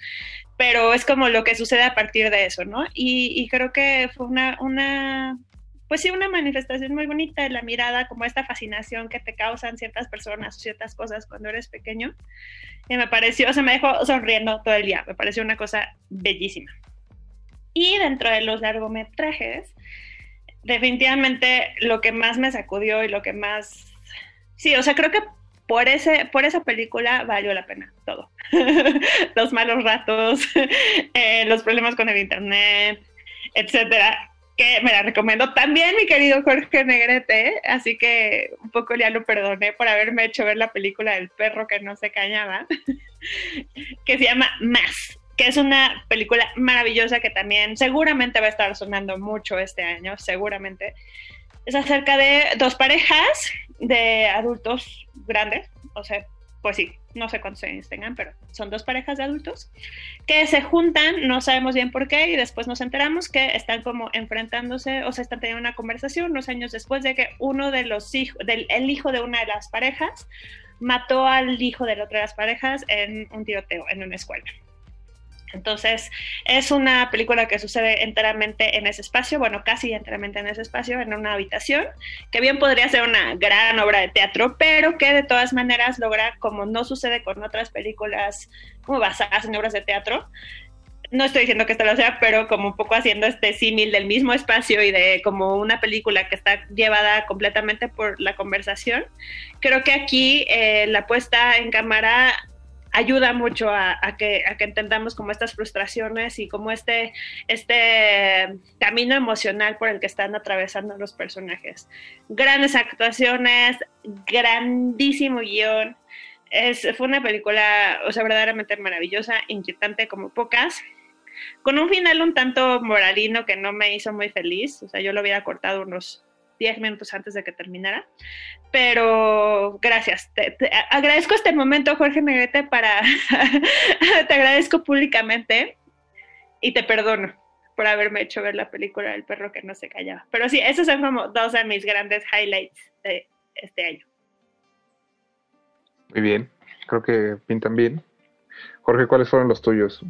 pero es como lo que sucede a partir de eso, ¿no? Y, y creo que fue una, una, pues sí, una manifestación muy bonita de la mirada, como esta fascinación que te causan ciertas personas o ciertas cosas cuando eres pequeño. Y me pareció, o sea, me dejó sonriendo todo el día, me pareció una cosa bellísima. Y dentro de los largometrajes, definitivamente lo que más me sacudió y lo que más... Sí, o sea, creo que por, ese, por esa película valió la pena todo. los malos ratos, eh, los problemas con el internet, etcétera, que me la recomiendo también mi querido Jorge Negrete, así que un poco ya lo perdoné por haberme hecho ver la película del perro que no se cañaba, que se llama Más, que es una película maravillosa que también seguramente va a estar sonando mucho este año, seguramente. Es acerca de dos parejas de adultos grandes, o sea, pues sí, no sé cuántos años tengan, pero son dos parejas de adultos que se juntan, no sabemos bien por qué, y después nos enteramos que están como enfrentándose, o sea, están teniendo una conversación unos años después de que uno de los hijos, del el hijo de una de las parejas, mató al hijo de la otra de las parejas en un tiroteo en una escuela. Entonces, es una película que sucede enteramente en ese espacio, bueno, casi enteramente en ese espacio, en una habitación, que bien podría ser una gran obra de teatro, pero que de todas maneras logra, como no sucede con otras películas como basadas en obras de teatro, no estoy diciendo que esto lo sea, pero como un poco haciendo este símil del mismo espacio y de como una película que está llevada completamente por la conversación, creo que aquí eh, la puesta en cámara ayuda mucho a, que, entendamos como estas frustraciones y como este, este camino emocional por el que están atravesando los personajes. Grandes actuaciones, grandísimo guion. Fue una película, o sea, verdaderamente maravillosa, inquietante como pocas, con un final un tanto moralino que no me hizo muy feliz. O sea, yo lo hubiera cortado unos 10 minutos antes de que terminara. Pero gracias. Te, te, agradezco este momento, Jorge Negrete, para... te agradezco públicamente y te perdono por haberme hecho ver la película del perro que no se callaba. Pero sí, esos son como dos de mis grandes highlights de este año. Muy bien, creo que pintan bien. Jorge, ¿cuáles fueron los tuyos?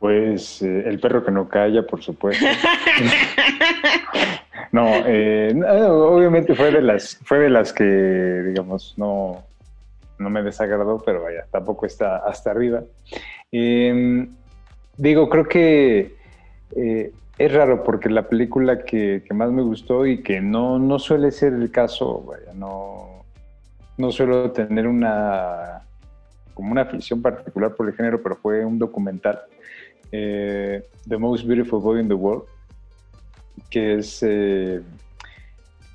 Pues eh, el perro que no calla, por supuesto. no, eh, obviamente fue de las, fue de las que, digamos, no, no me desagradó, pero vaya, tampoco está hasta arriba. Eh, digo, creo que eh, es raro porque la película que, que, más me gustó y que no, no suele ser el caso, vaya, no, no suelo tener una como una afición particular por el género, pero fue un documental eh, The Most Beautiful Boy in the World, que es eh,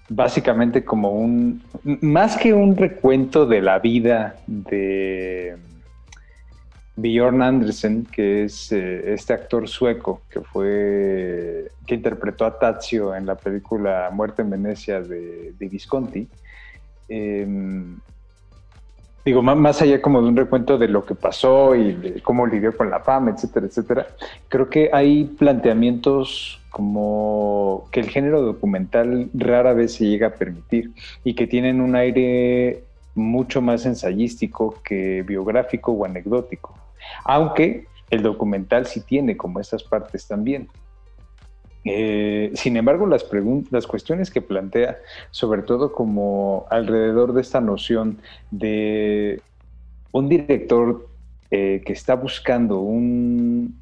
básicamente como un, más que un recuento de la vida de Bjorn Andersen, que es eh, este actor sueco que fue, que interpretó a Tazio en la película Muerte en Venecia de, de Visconti. Digo, más allá como de un recuento de lo que pasó y de cómo lidió con la fama, etcétera, etcétera, creo que hay planteamientos como que el género documental rara vez se llega a permitir y que tienen un aire mucho más ensayístico que biográfico o anecdótico, aunque el documental sí tiene como esas partes también. Eh, sin embargo, las, las cuestiones que plantea, sobre todo como alrededor de esta noción de un director eh, que está buscando un,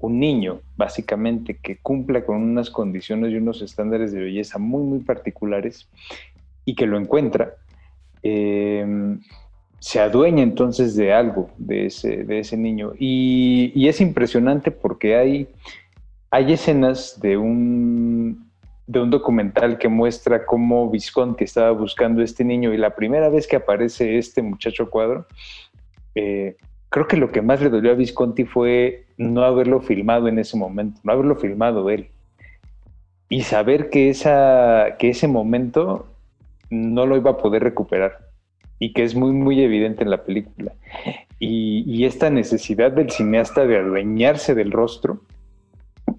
un niño, básicamente, que cumpla con unas condiciones y unos estándares de belleza muy, muy particulares y que lo encuentra, eh, se adueña entonces de algo de ese, de ese niño. Y es impresionante porque hay, hay escenas de un, de un documental que muestra cómo Visconti estaba buscando a este niño y la primera vez que aparece este muchacho cuadro, eh, creo que lo que más le dolió a Visconti fue no haberlo filmado en ese momento, no haberlo filmado él. Y saber que, esa, que ese momento no lo iba a poder recuperar y que es muy, muy evidente en la película. Y, y esta necesidad del cineasta de adueñarse del rostro,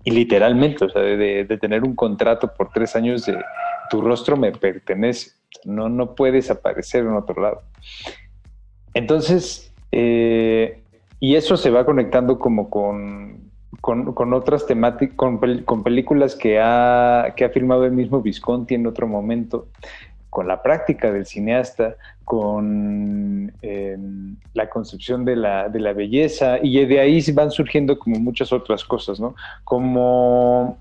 y literalmente, o sea, de, de- tener un contrato por tres años de tu rostro me pertenece, no, no puedes aparecer en otro lado. Entonces, eh, y eso se va conectando como con, con, otras temáticas, con, con películas que ha, que ha filmado el mismo Visconti en otro momento, con la práctica del cineasta, con eh, la concepción de la, de la belleza, y de ahí van surgiendo como muchas otras cosas, ¿no? Como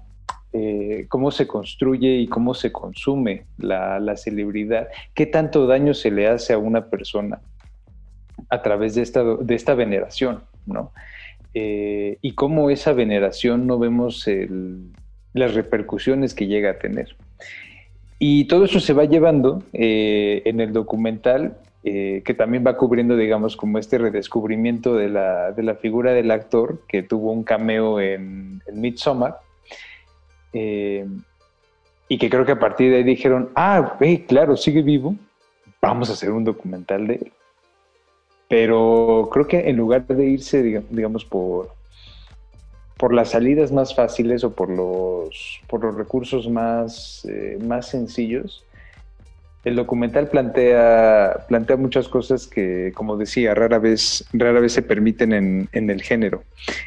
eh, cómo se construye y cómo se consume la, la celebridad, qué tanto daño se le hace a una persona a través de esta, de esta veneración, ¿no? Eh, y cómo esa veneración no vemos las repercusiones que llega a tener. Y todo eso se va llevando eh, en el documental, eh, que también va cubriendo, digamos, como este redescubrimiento de la, de la figura del actor que tuvo un cameo en, en Midsommar. eh, y que creo que a partir de ahí dijeron, ah, eh, claro, sigue vivo, vamos a hacer un documental de él. Pero creo que en lugar de irse, diga- digamos, por, por las salidas más fáciles o por los, por los recursos más, eh, más sencillos, el documental plantea, plantea muchas cosas que, como decía, rara vez, rara vez se permiten en, en el género.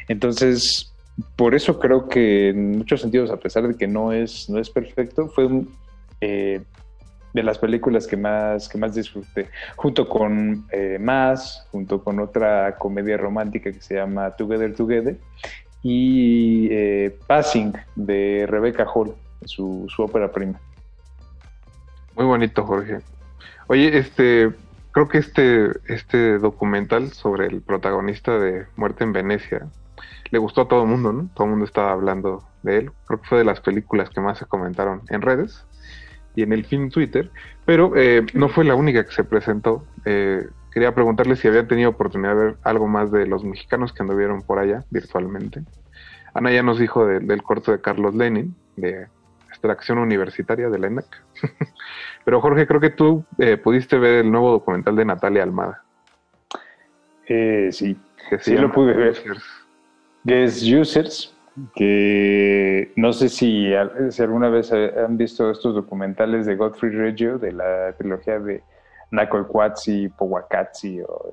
Entonces, por eso creo que en muchos sentidos, a pesar de que no es, no es perfecto, fue eh, de las películas que más, que más disfruté, junto con eh, Más, junto con otra comedia romántica que se llama Together Together, y eh, Passing de Rebecca Hall, su, su ópera prima. Muy bonito, Jorge. Oye, este, creo que este, este documental sobre el protagonista de Muerte en Venecia le gustó a todo el mundo, ¿no? Todo el mundo estaba hablando de él. Creo que fue de las películas que más se comentaron en redes y en el film Twitter, pero eh, no fue la única que se presentó. Eh, quería preguntarle si habían tenido oportunidad de ver algo más de los mexicanos que anduvieron por allá virtualmente. Ana ya nos dijo de- del corto de Carlos Lenin, de extracción universitaria de la ENAC. Pero Jorge, creo que tú eh, pudiste ver el nuevo documental de Natalia Almada. Eh, sí, sí lo pude ver. Users. Es Users, que no sé si, al- si alguna vez han visto estos documentales de Godfrey Reggio, de la trilogía de Nacolcuatzi, Powakatzi, o,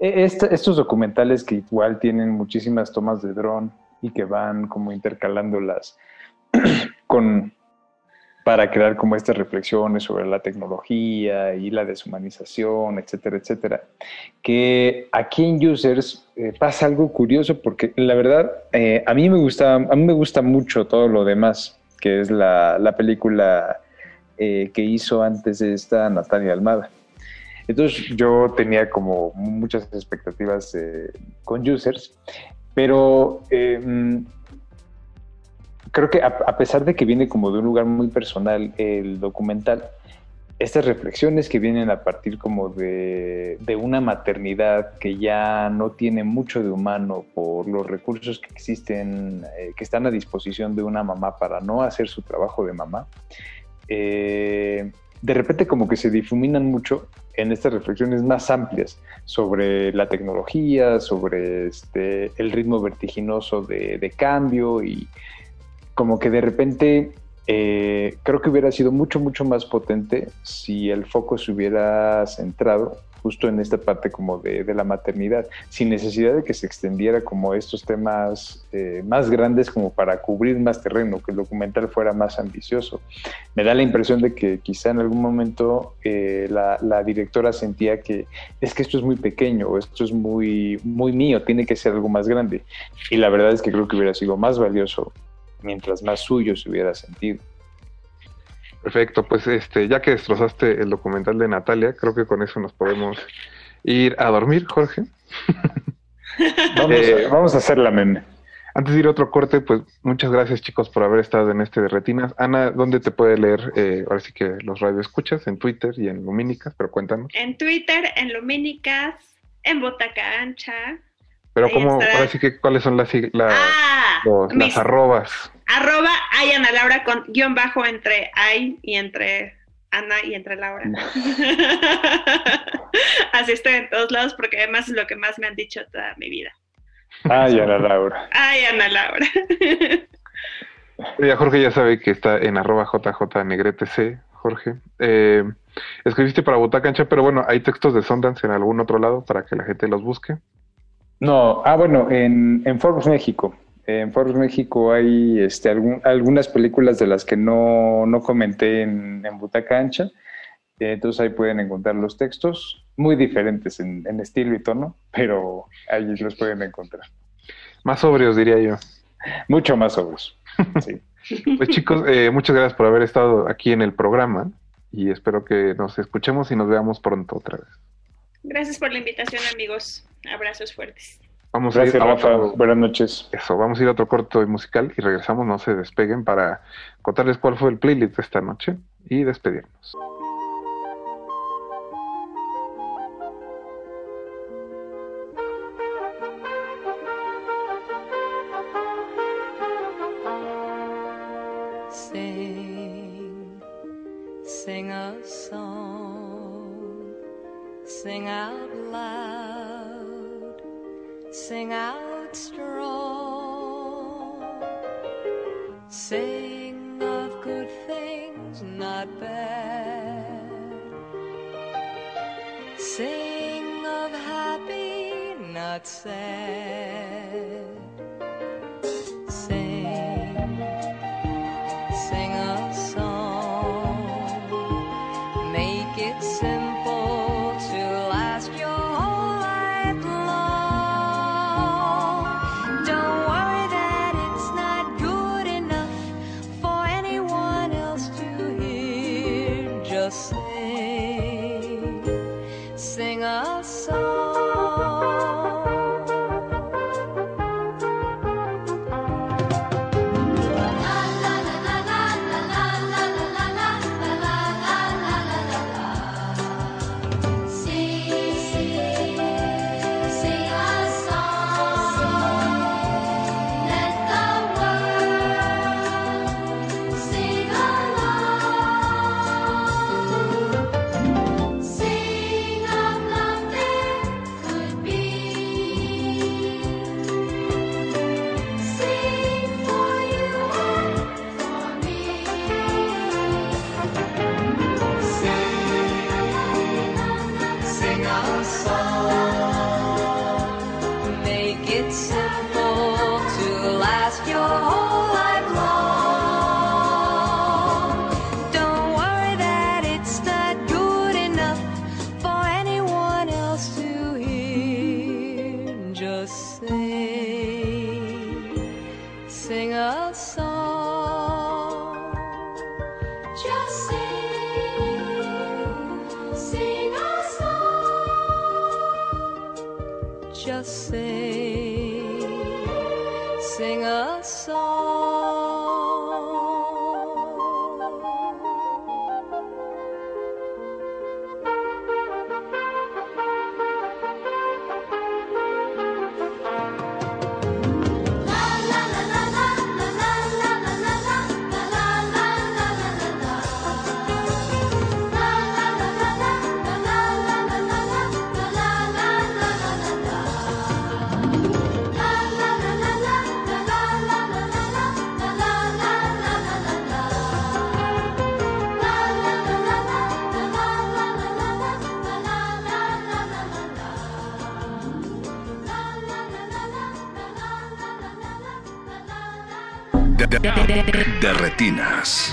eh, esta- estos documentales que igual tienen muchísimas tomas de dron y que van como intercalándolas con para crear como estas reflexiones sobre la tecnología y la deshumanización, etcétera, etcétera. Que aquí en Users eh, pasa algo curioso porque la verdad eh, a mí me gusta, a mí me gusta mucho todo lo demás, que es la, la película eh, que hizo antes esta Natalia Almada. Entonces yo tenía como muchas expectativas eh, con Users, pero eh, mm, creo que a, pesar de que viene como de un lugar muy personal el documental, estas reflexiones que vienen a partir como de, de una maternidad que ya no tiene mucho de humano por los recursos que existen, eh, que están a disposición de una mamá para no hacer su trabajo de mamá, eh, de repente como que se difuminan mucho en estas reflexiones más amplias sobre la tecnología, sobre este, el ritmo vertiginoso de, de cambio y como que de repente eh, creo que hubiera sido mucho, mucho más potente si el foco se hubiera centrado justo en esta parte como de, de la maternidad, sin necesidad de que se extendiera como estos temas eh, más grandes como para cubrir más terreno, que el documental fuera más ambicioso. Me da la impresión de que quizá en algún momento eh, la, directora sentía que es que esto es muy pequeño, esto es muy, muy mío, tiene que ser algo más grande. Y la verdad es que creo que hubiera sido más valioso mientras más suyo se hubiera sentido. Perfecto, pues este, ya que destrozaste el documental de Natalia, creo que con eso nos podemos ir a dormir, Jorge. Vamos, Eh, a, vamos a hacer la meme. Antes de ir a otro corte, pues muchas gracias chicos por haber estado en este de Retinas. Ana, ¿dónde te puede leer? Eh, ahora sí que los radio escuchas, en Twitter y en Lumínicas, pero cuéntanos. En Twitter, en Lumínicas, en Botaca Ancha. Pero Ahí cómo, estará. ahora sí que cuáles son las, Ah, los- mis- las arrobas. Arroba ay Ana Laura con guion bajo entre ay y entre Ana y entre Laura. Así estoy en todos lados porque además es lo que más me han dicho toda mi vida. Ay, Ana Laura. Ay, Ana Laura. Ya Jorge ya sabe que está en arroba JJ Negrete C, Jorge. Eh, escribiste para Botacancha, pero bueno, hay textos de Sundance en algún otro lado para que la gente los busque. No, ah, bueno, en, en Forbes México. En Forbes México hay este, algún- algunas películas de las que no, no comenté en, en Butaca Ancha. Eh, Entonces ahí pueden encontrar los textos, muy diferentes en, en estilo y tono, pero ahí los pueden encontrar. Más sobrios, diría yo. Mucho más sobrios. Pues chicos, eh, muchas gracias por haber estado aquí en el programa y espero que nos escuchemos y nos veamos pronto otra vez. Gracias por la invitación, amigos. Abrazos fuertes. Vamos Gracias, a ir a Rafa. otro, Buenas noches. eso, vamos a ir a otro corto musical y regresamos, no se despeguen para contarles cuál fue el playlist de esta noche y despedirnos. Retinas.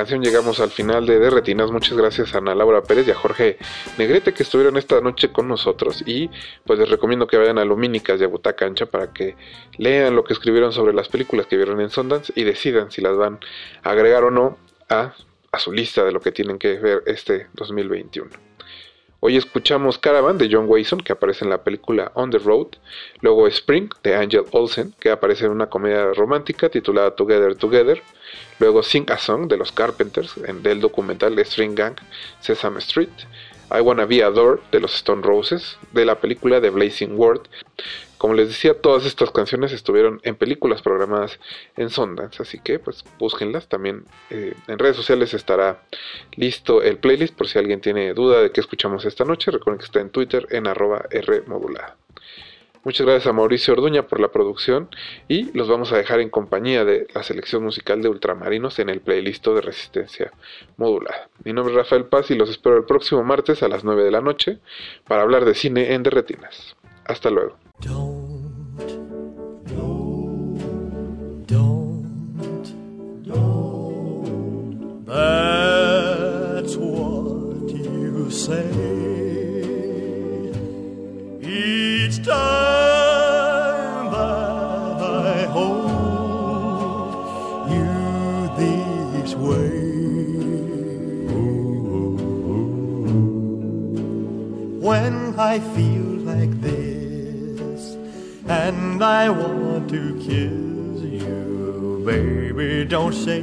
Canción llegamos al final de De Retinas. Muchas gracias a Ana Laura Pérez y a Jorge Negrete que estuvieron esta noche con nosotros. Y pues les recomiendo que vayan a Lumínicas a Butaca Ancha para que lean lo que escribieron sobre las películas que vieron en Sundance y decidan si las van a agregar o no a su lista de lo que tienen que ver este 2021. Hoy escuchamos Caravan de John Wasson, que aparece en la película On the Road. Luego Spring de Angel Olsen, que aparece en una comedia romántica titulada Together Together. Luego Sing a Song de los Carpenters, en, del documental String Gang Sesame Street. I Wanna Be Adored de los Stone Roses, de la película The Blazing World. Como les decía, todas estas canciones estuvieron en películas programadas en Sundance, así que pues búsquenlas. También eh, en redes sociales estará listo el playlist por si alguien tiene duda de qué escuchamos esta noche. Recuerden que está en Twitter en arroba Rmodulada. Muchas gracias a Mauricio Orduña por la producción y los vamos a dejar en compañía de la selección musical de Ultramarinos en el playlist de Resistencia Modulada. Mi nombre es Rafael Paz y los espero el próximo martes a las 9 de la noche para hablar de cine en Derretinas. Hasta luego. I feel like this and I want to kiss you, baby, don't say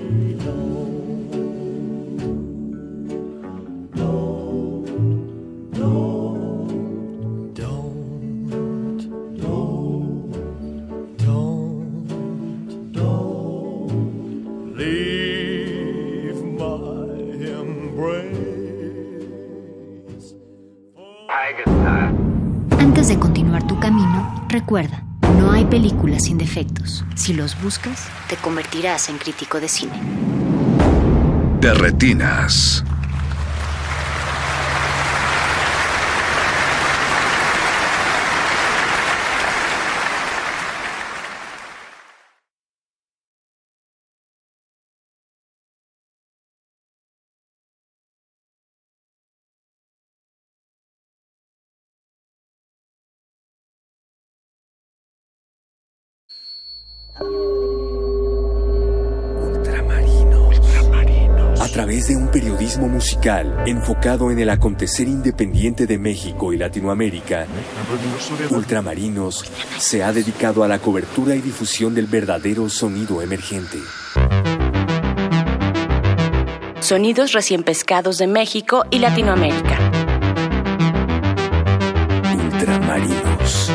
recuerda, no hay películas sin defectos. Si los buscas, te convertirás en crítico de cine. De retinas. Periodismo musical enfocado en el acontecer independiente de México y Latinoamérica, Ultramarinos se ha dedicado a la cobertura y difusión del verdadero sonido emergente. Sonidos recién pescados de México y Latinoamérica. Ultramarinos.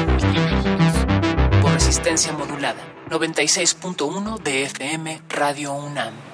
Por resistencia modulada. 96.1 de FM Radio UNAM.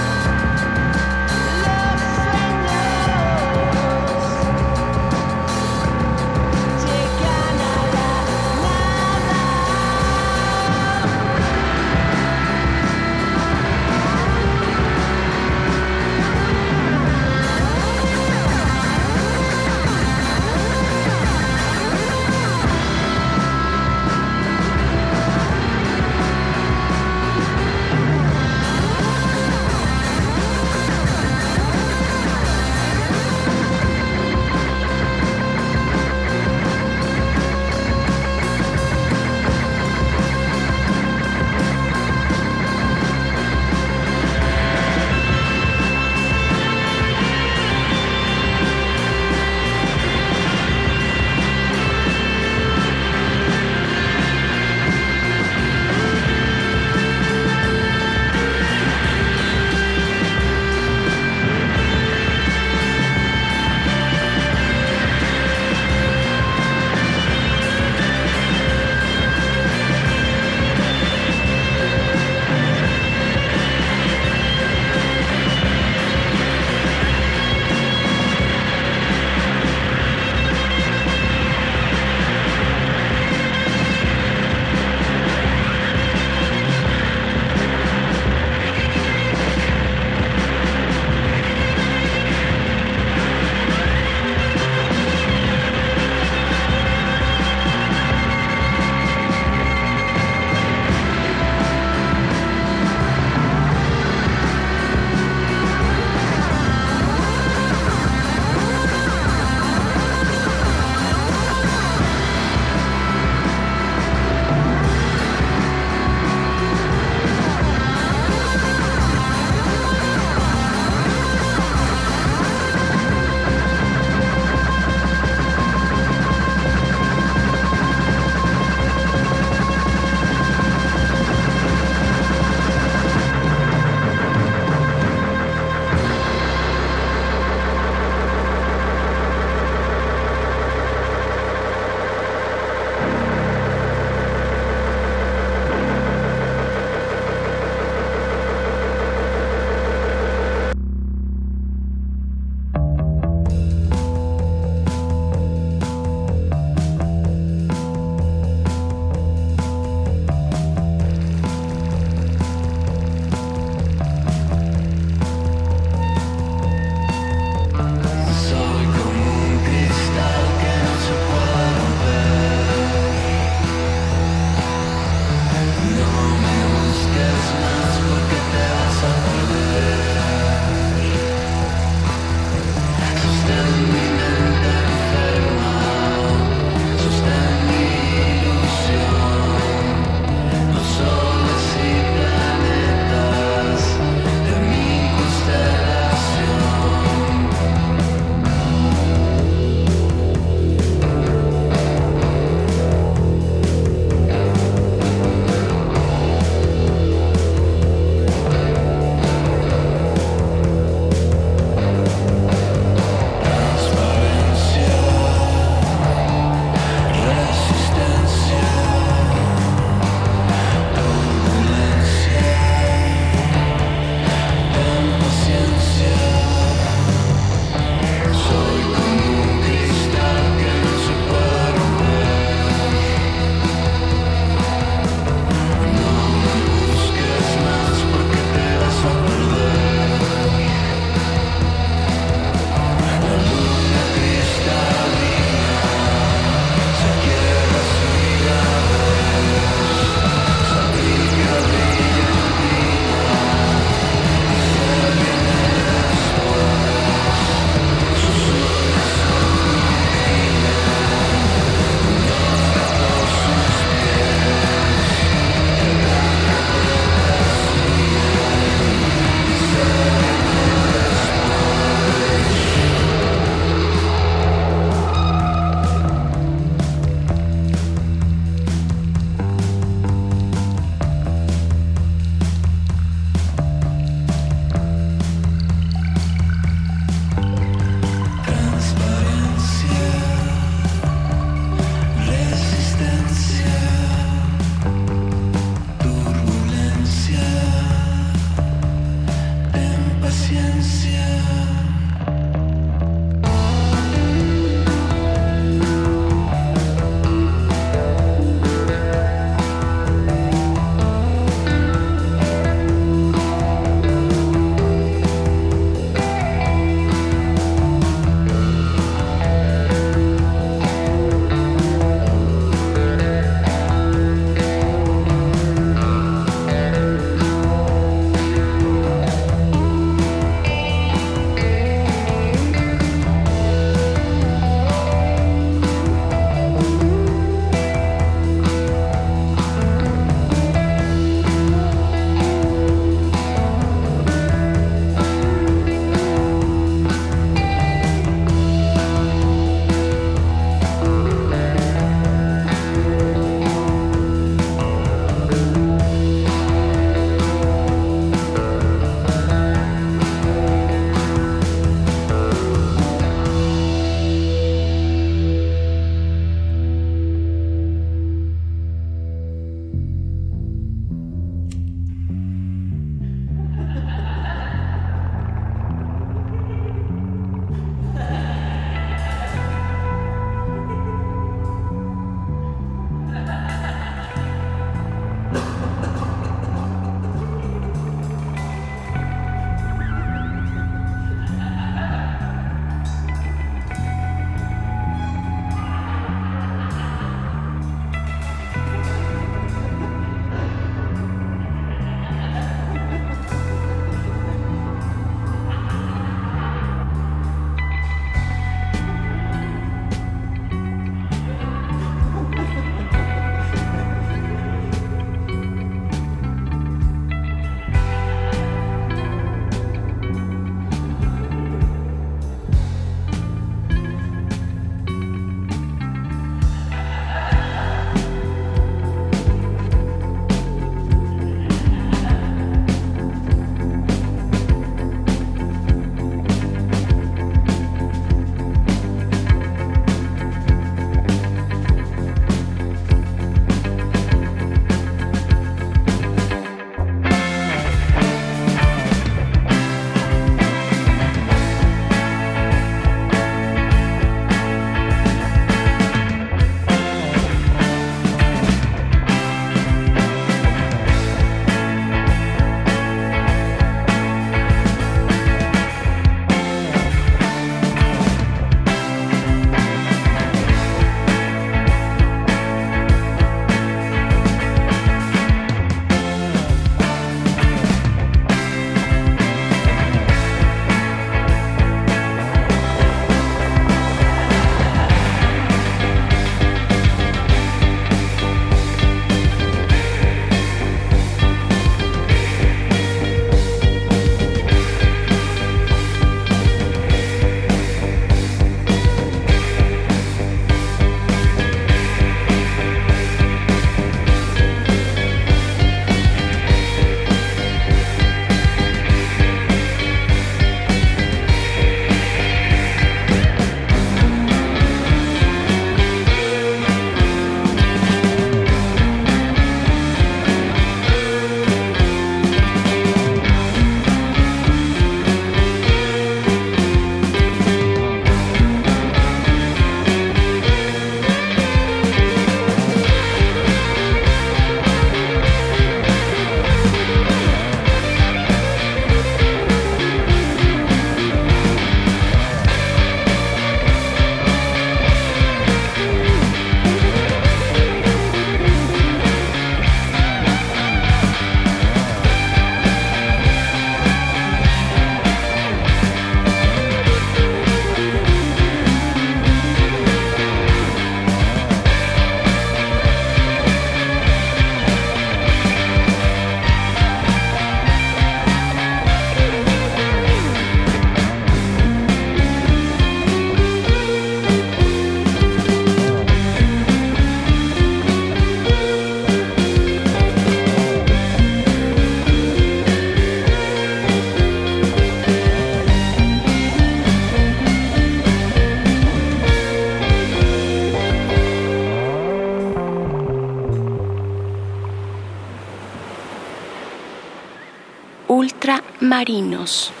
Ultramarinos.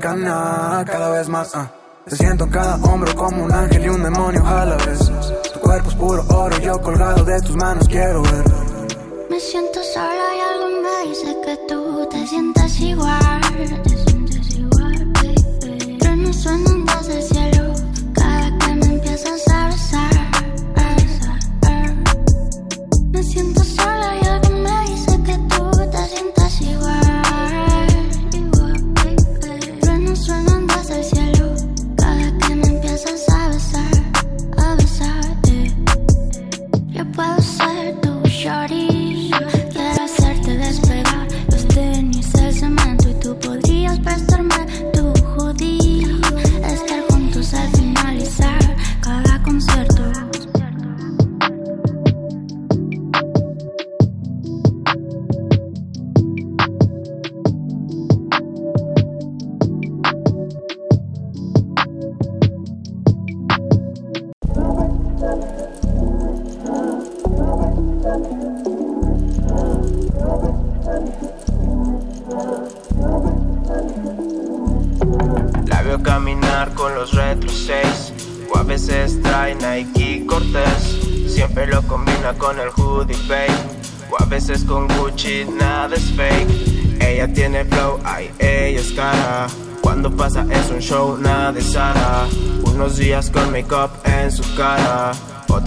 Cada vez más. ah. Te siento en cada hombro como un ángel y un demonio a la vez. Tu cuerpo es puro oro, yo colgado de tus manos quiero ver. Me siento sola y algo me dice que tú te sientas igual.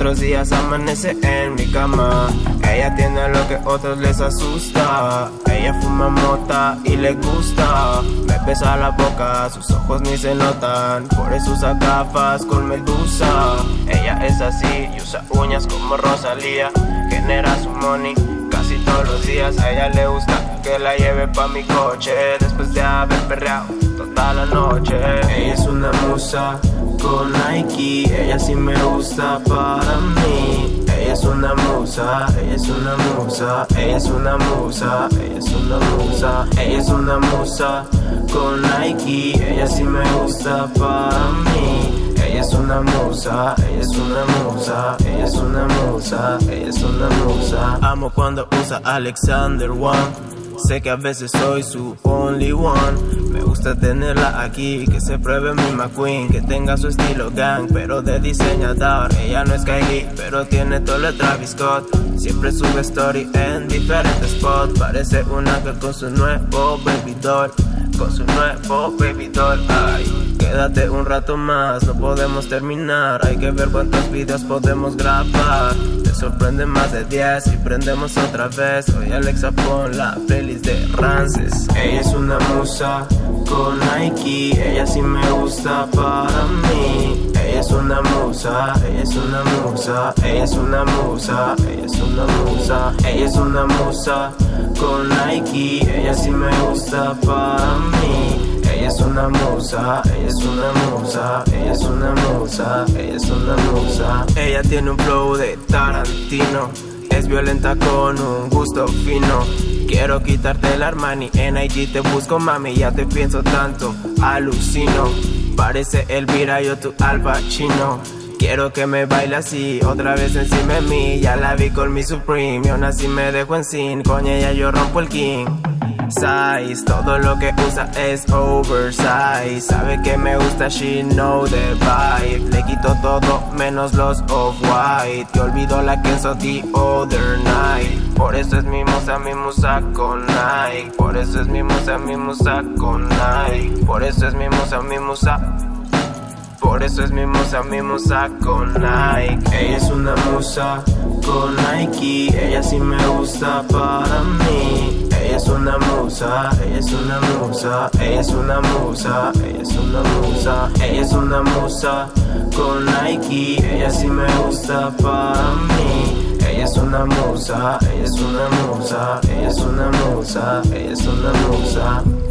Otros días amanece en mi cama. Ella tiene lo que otros les asusta. Ella fuma mota y le gusta. Me besa la boca, sus ojos ni se notan. Por eso usa gafas con medusa. Ella es así y usa uñas como Rosalía. Genera su money casi todos los días. A ella le gusta que la lleve pa' mi coche. Después de haber perreado toda la noche. Ella es una musa con Nike. Ella sí me gusta para mí. Ella es una musa, ella es una musa, ella es una musa, ella es una musa, ella es una musa con Nike. Ella sí me gusta para mí. Ella es una musa, ella es una musa, ella es una musa, ella es una musa. Amo cuando usa Alexander One. Sé que a veces soy su only one. Me gusta tenerla aquí, que se pruebe mi McQueen, que tenga su estilo gang, pero de diseñador. Ella no es Kylie, pero tiene todo de Travis Scott. Siempre sube story en diferentes spots. Parece un ángel con su nuevo baby doll. Con su nuevo baby doll. Ay, quédate un rato más, no podemos terminar. Hay que ver cuántos videos podemos grabar. Te sorprende más de 10 y prendemos otra vez. Hoy Alexa pon la playlist de Rances. Ella es una musa con Nike. Ella sí me gusta para mí. Ella es una musa, ella es una musa, ella es una musa, ella es una musa, ella es una musa con Nike. Ella sí me gusta para mí. Ella es una musa, ella es una musa, ella es una musa, ella es una musa. Ella tiene un flow de Tarantino, es violenta con un gusto fino. Quiero quitarte el Armani, en IG te busco mami, ya te pienso tanto, alucino. Parece Elvira, yo tu Alba Chino. Quiero que me baile así, otra vez encima de mí. Ya la vi con mi Supreme, y aún así me dejo en sin. Con ella yo rompo el king size. Todo lo que usa es oversize. Sabe que me gusta, she know the vibe. Le quito todo menos los off-white. Que olvido la que the other night. Por eso es mi musa, mi musa con Nike. Por eso es mi musa, mi musa con Nike. Por eso es mi musa, mi musa. Por eso es mi musa, mi musa con Nike. Ella es una musa con Nike. Ella sí me gusta para mí es una musa, ella es una musa, ella es una musa, ella es una musa, ella es una musa. Con Nike, ella sí me gusta para mí. Ella es una musa, ella es una musa, ella es una musa, ella es una musa.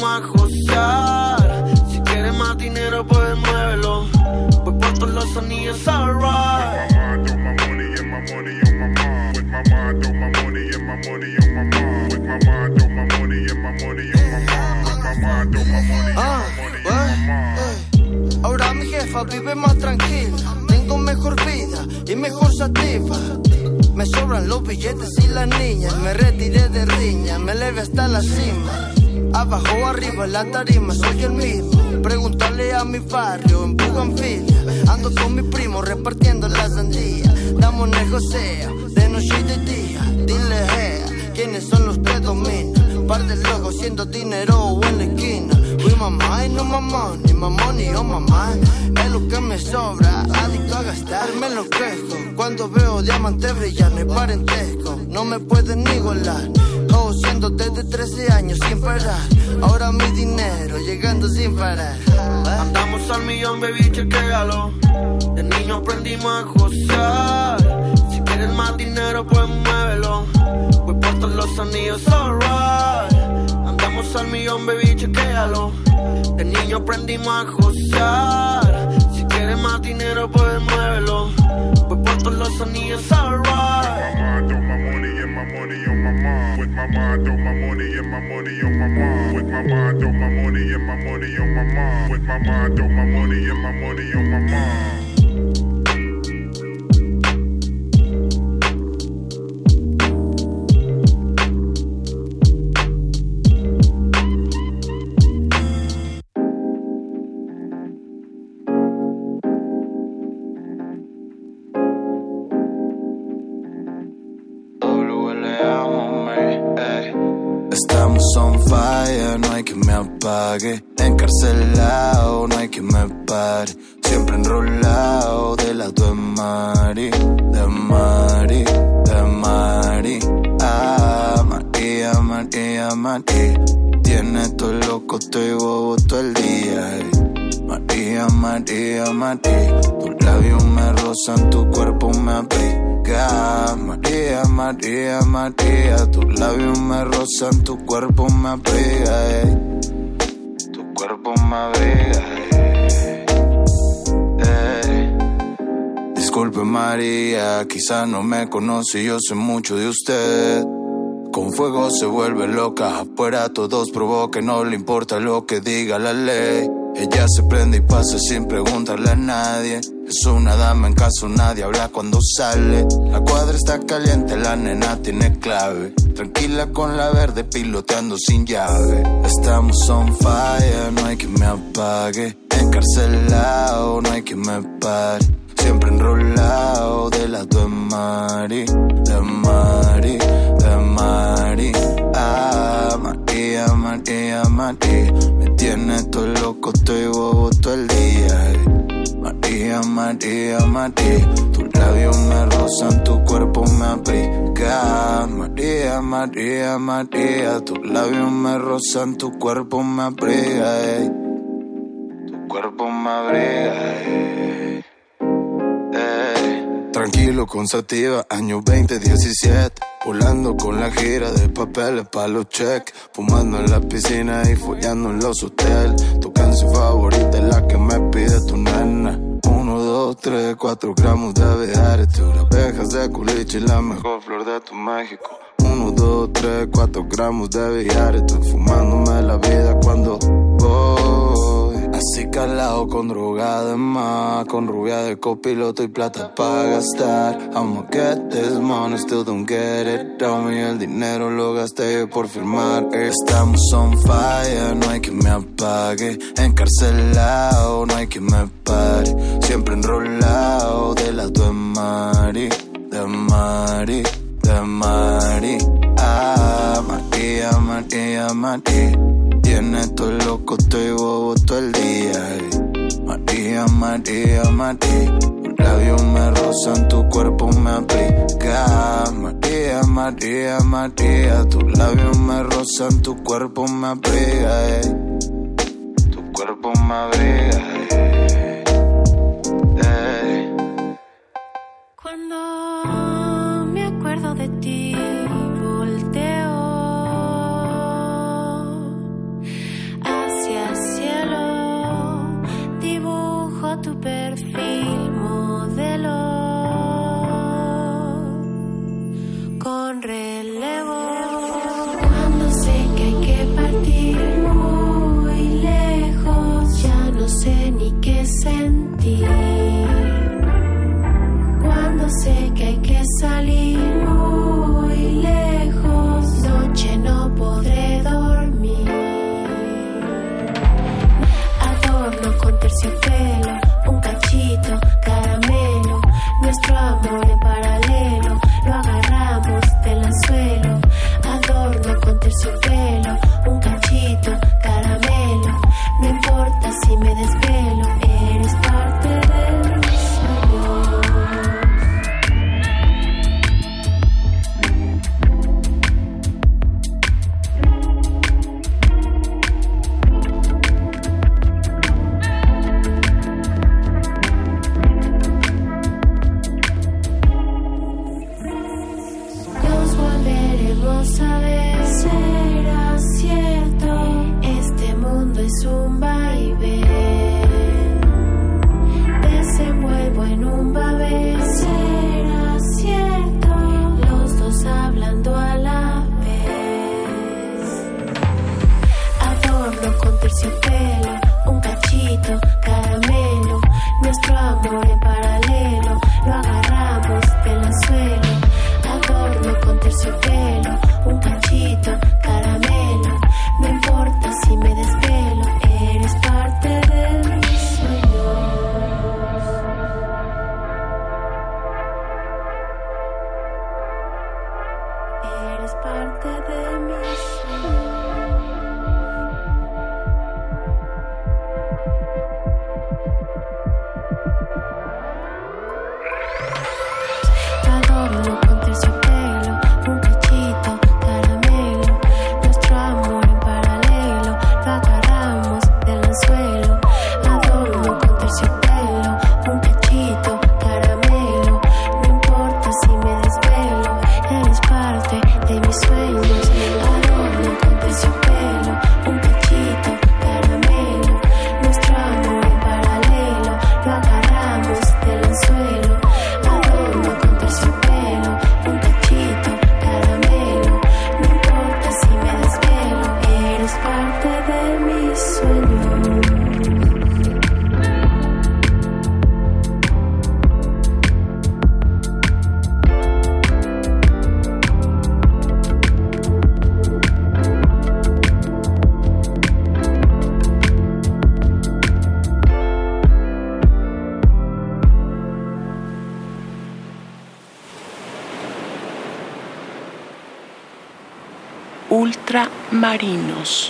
Niño me rozan, tu cuerpo me abriga. eh. Tu cuerpo me abriga. eh. Eh. Disculpe María, quizá no me conoce, yo sé mucho de usted. Con fuego se vuelve loca, afuera todos provoquen, no le importa lo que diga la ley. Ella se prende y pasa sin preguntarle a nadie. Es una dama en caso nadie habla cuando sale. La cuadra está caliente, la nena tiene clave. Tranquila con la verde piloteando sin llave. Estamos on fire, no hay que me apague. Encarcelado, no hay que me pare. Siempre enrolado de lado de Mari, de Mari, de Mari. Ah, María, María, María. Me tiene todo loco, estoy bobo todo el día. eh. María, María, María. Tus labios me rozan, tu cuerpo me abriga. María, María, María. Tus labios me rozan, tu cuerpo me abriga. eh. Tu cuerpo me abriga. eh. Eh, Tranquilo con Sativa, año 2017. Volando con la gira de papeles pa' los check. Fumando en la piscina y follando en los hoteles. Tu canción favorita es la que me pide tu nena. Uno, dos, tres, cuatro gramos de abejares. Tú las abejas de culiche la mejor flor de tu México. Uno, dos, tres, cuatro gramos de abejares. Estoy fumándome la vida cuando voy. Así calado con droga de más, con rubia de copiloto y plata para gastar. I'ma get this money, still don't get it. Down el dinero lo gasté por firmar. Estamos on fire, no hay que me apague. Encarcelado, no hay que me pare. Siempre enrolado de lado de Mari, de Mari, de Mari. Ah, María, María, María. Tiene todo loco, estoy bobo todo el día. eh. María, María, María. Tus labios me rozan, tu cuerpo me abriga. María, María, María. Tus labios me rozan, tu cuerpo me abriga. eh. Tu cuerpo me abriga. Eh. Cuando Ultramarinos.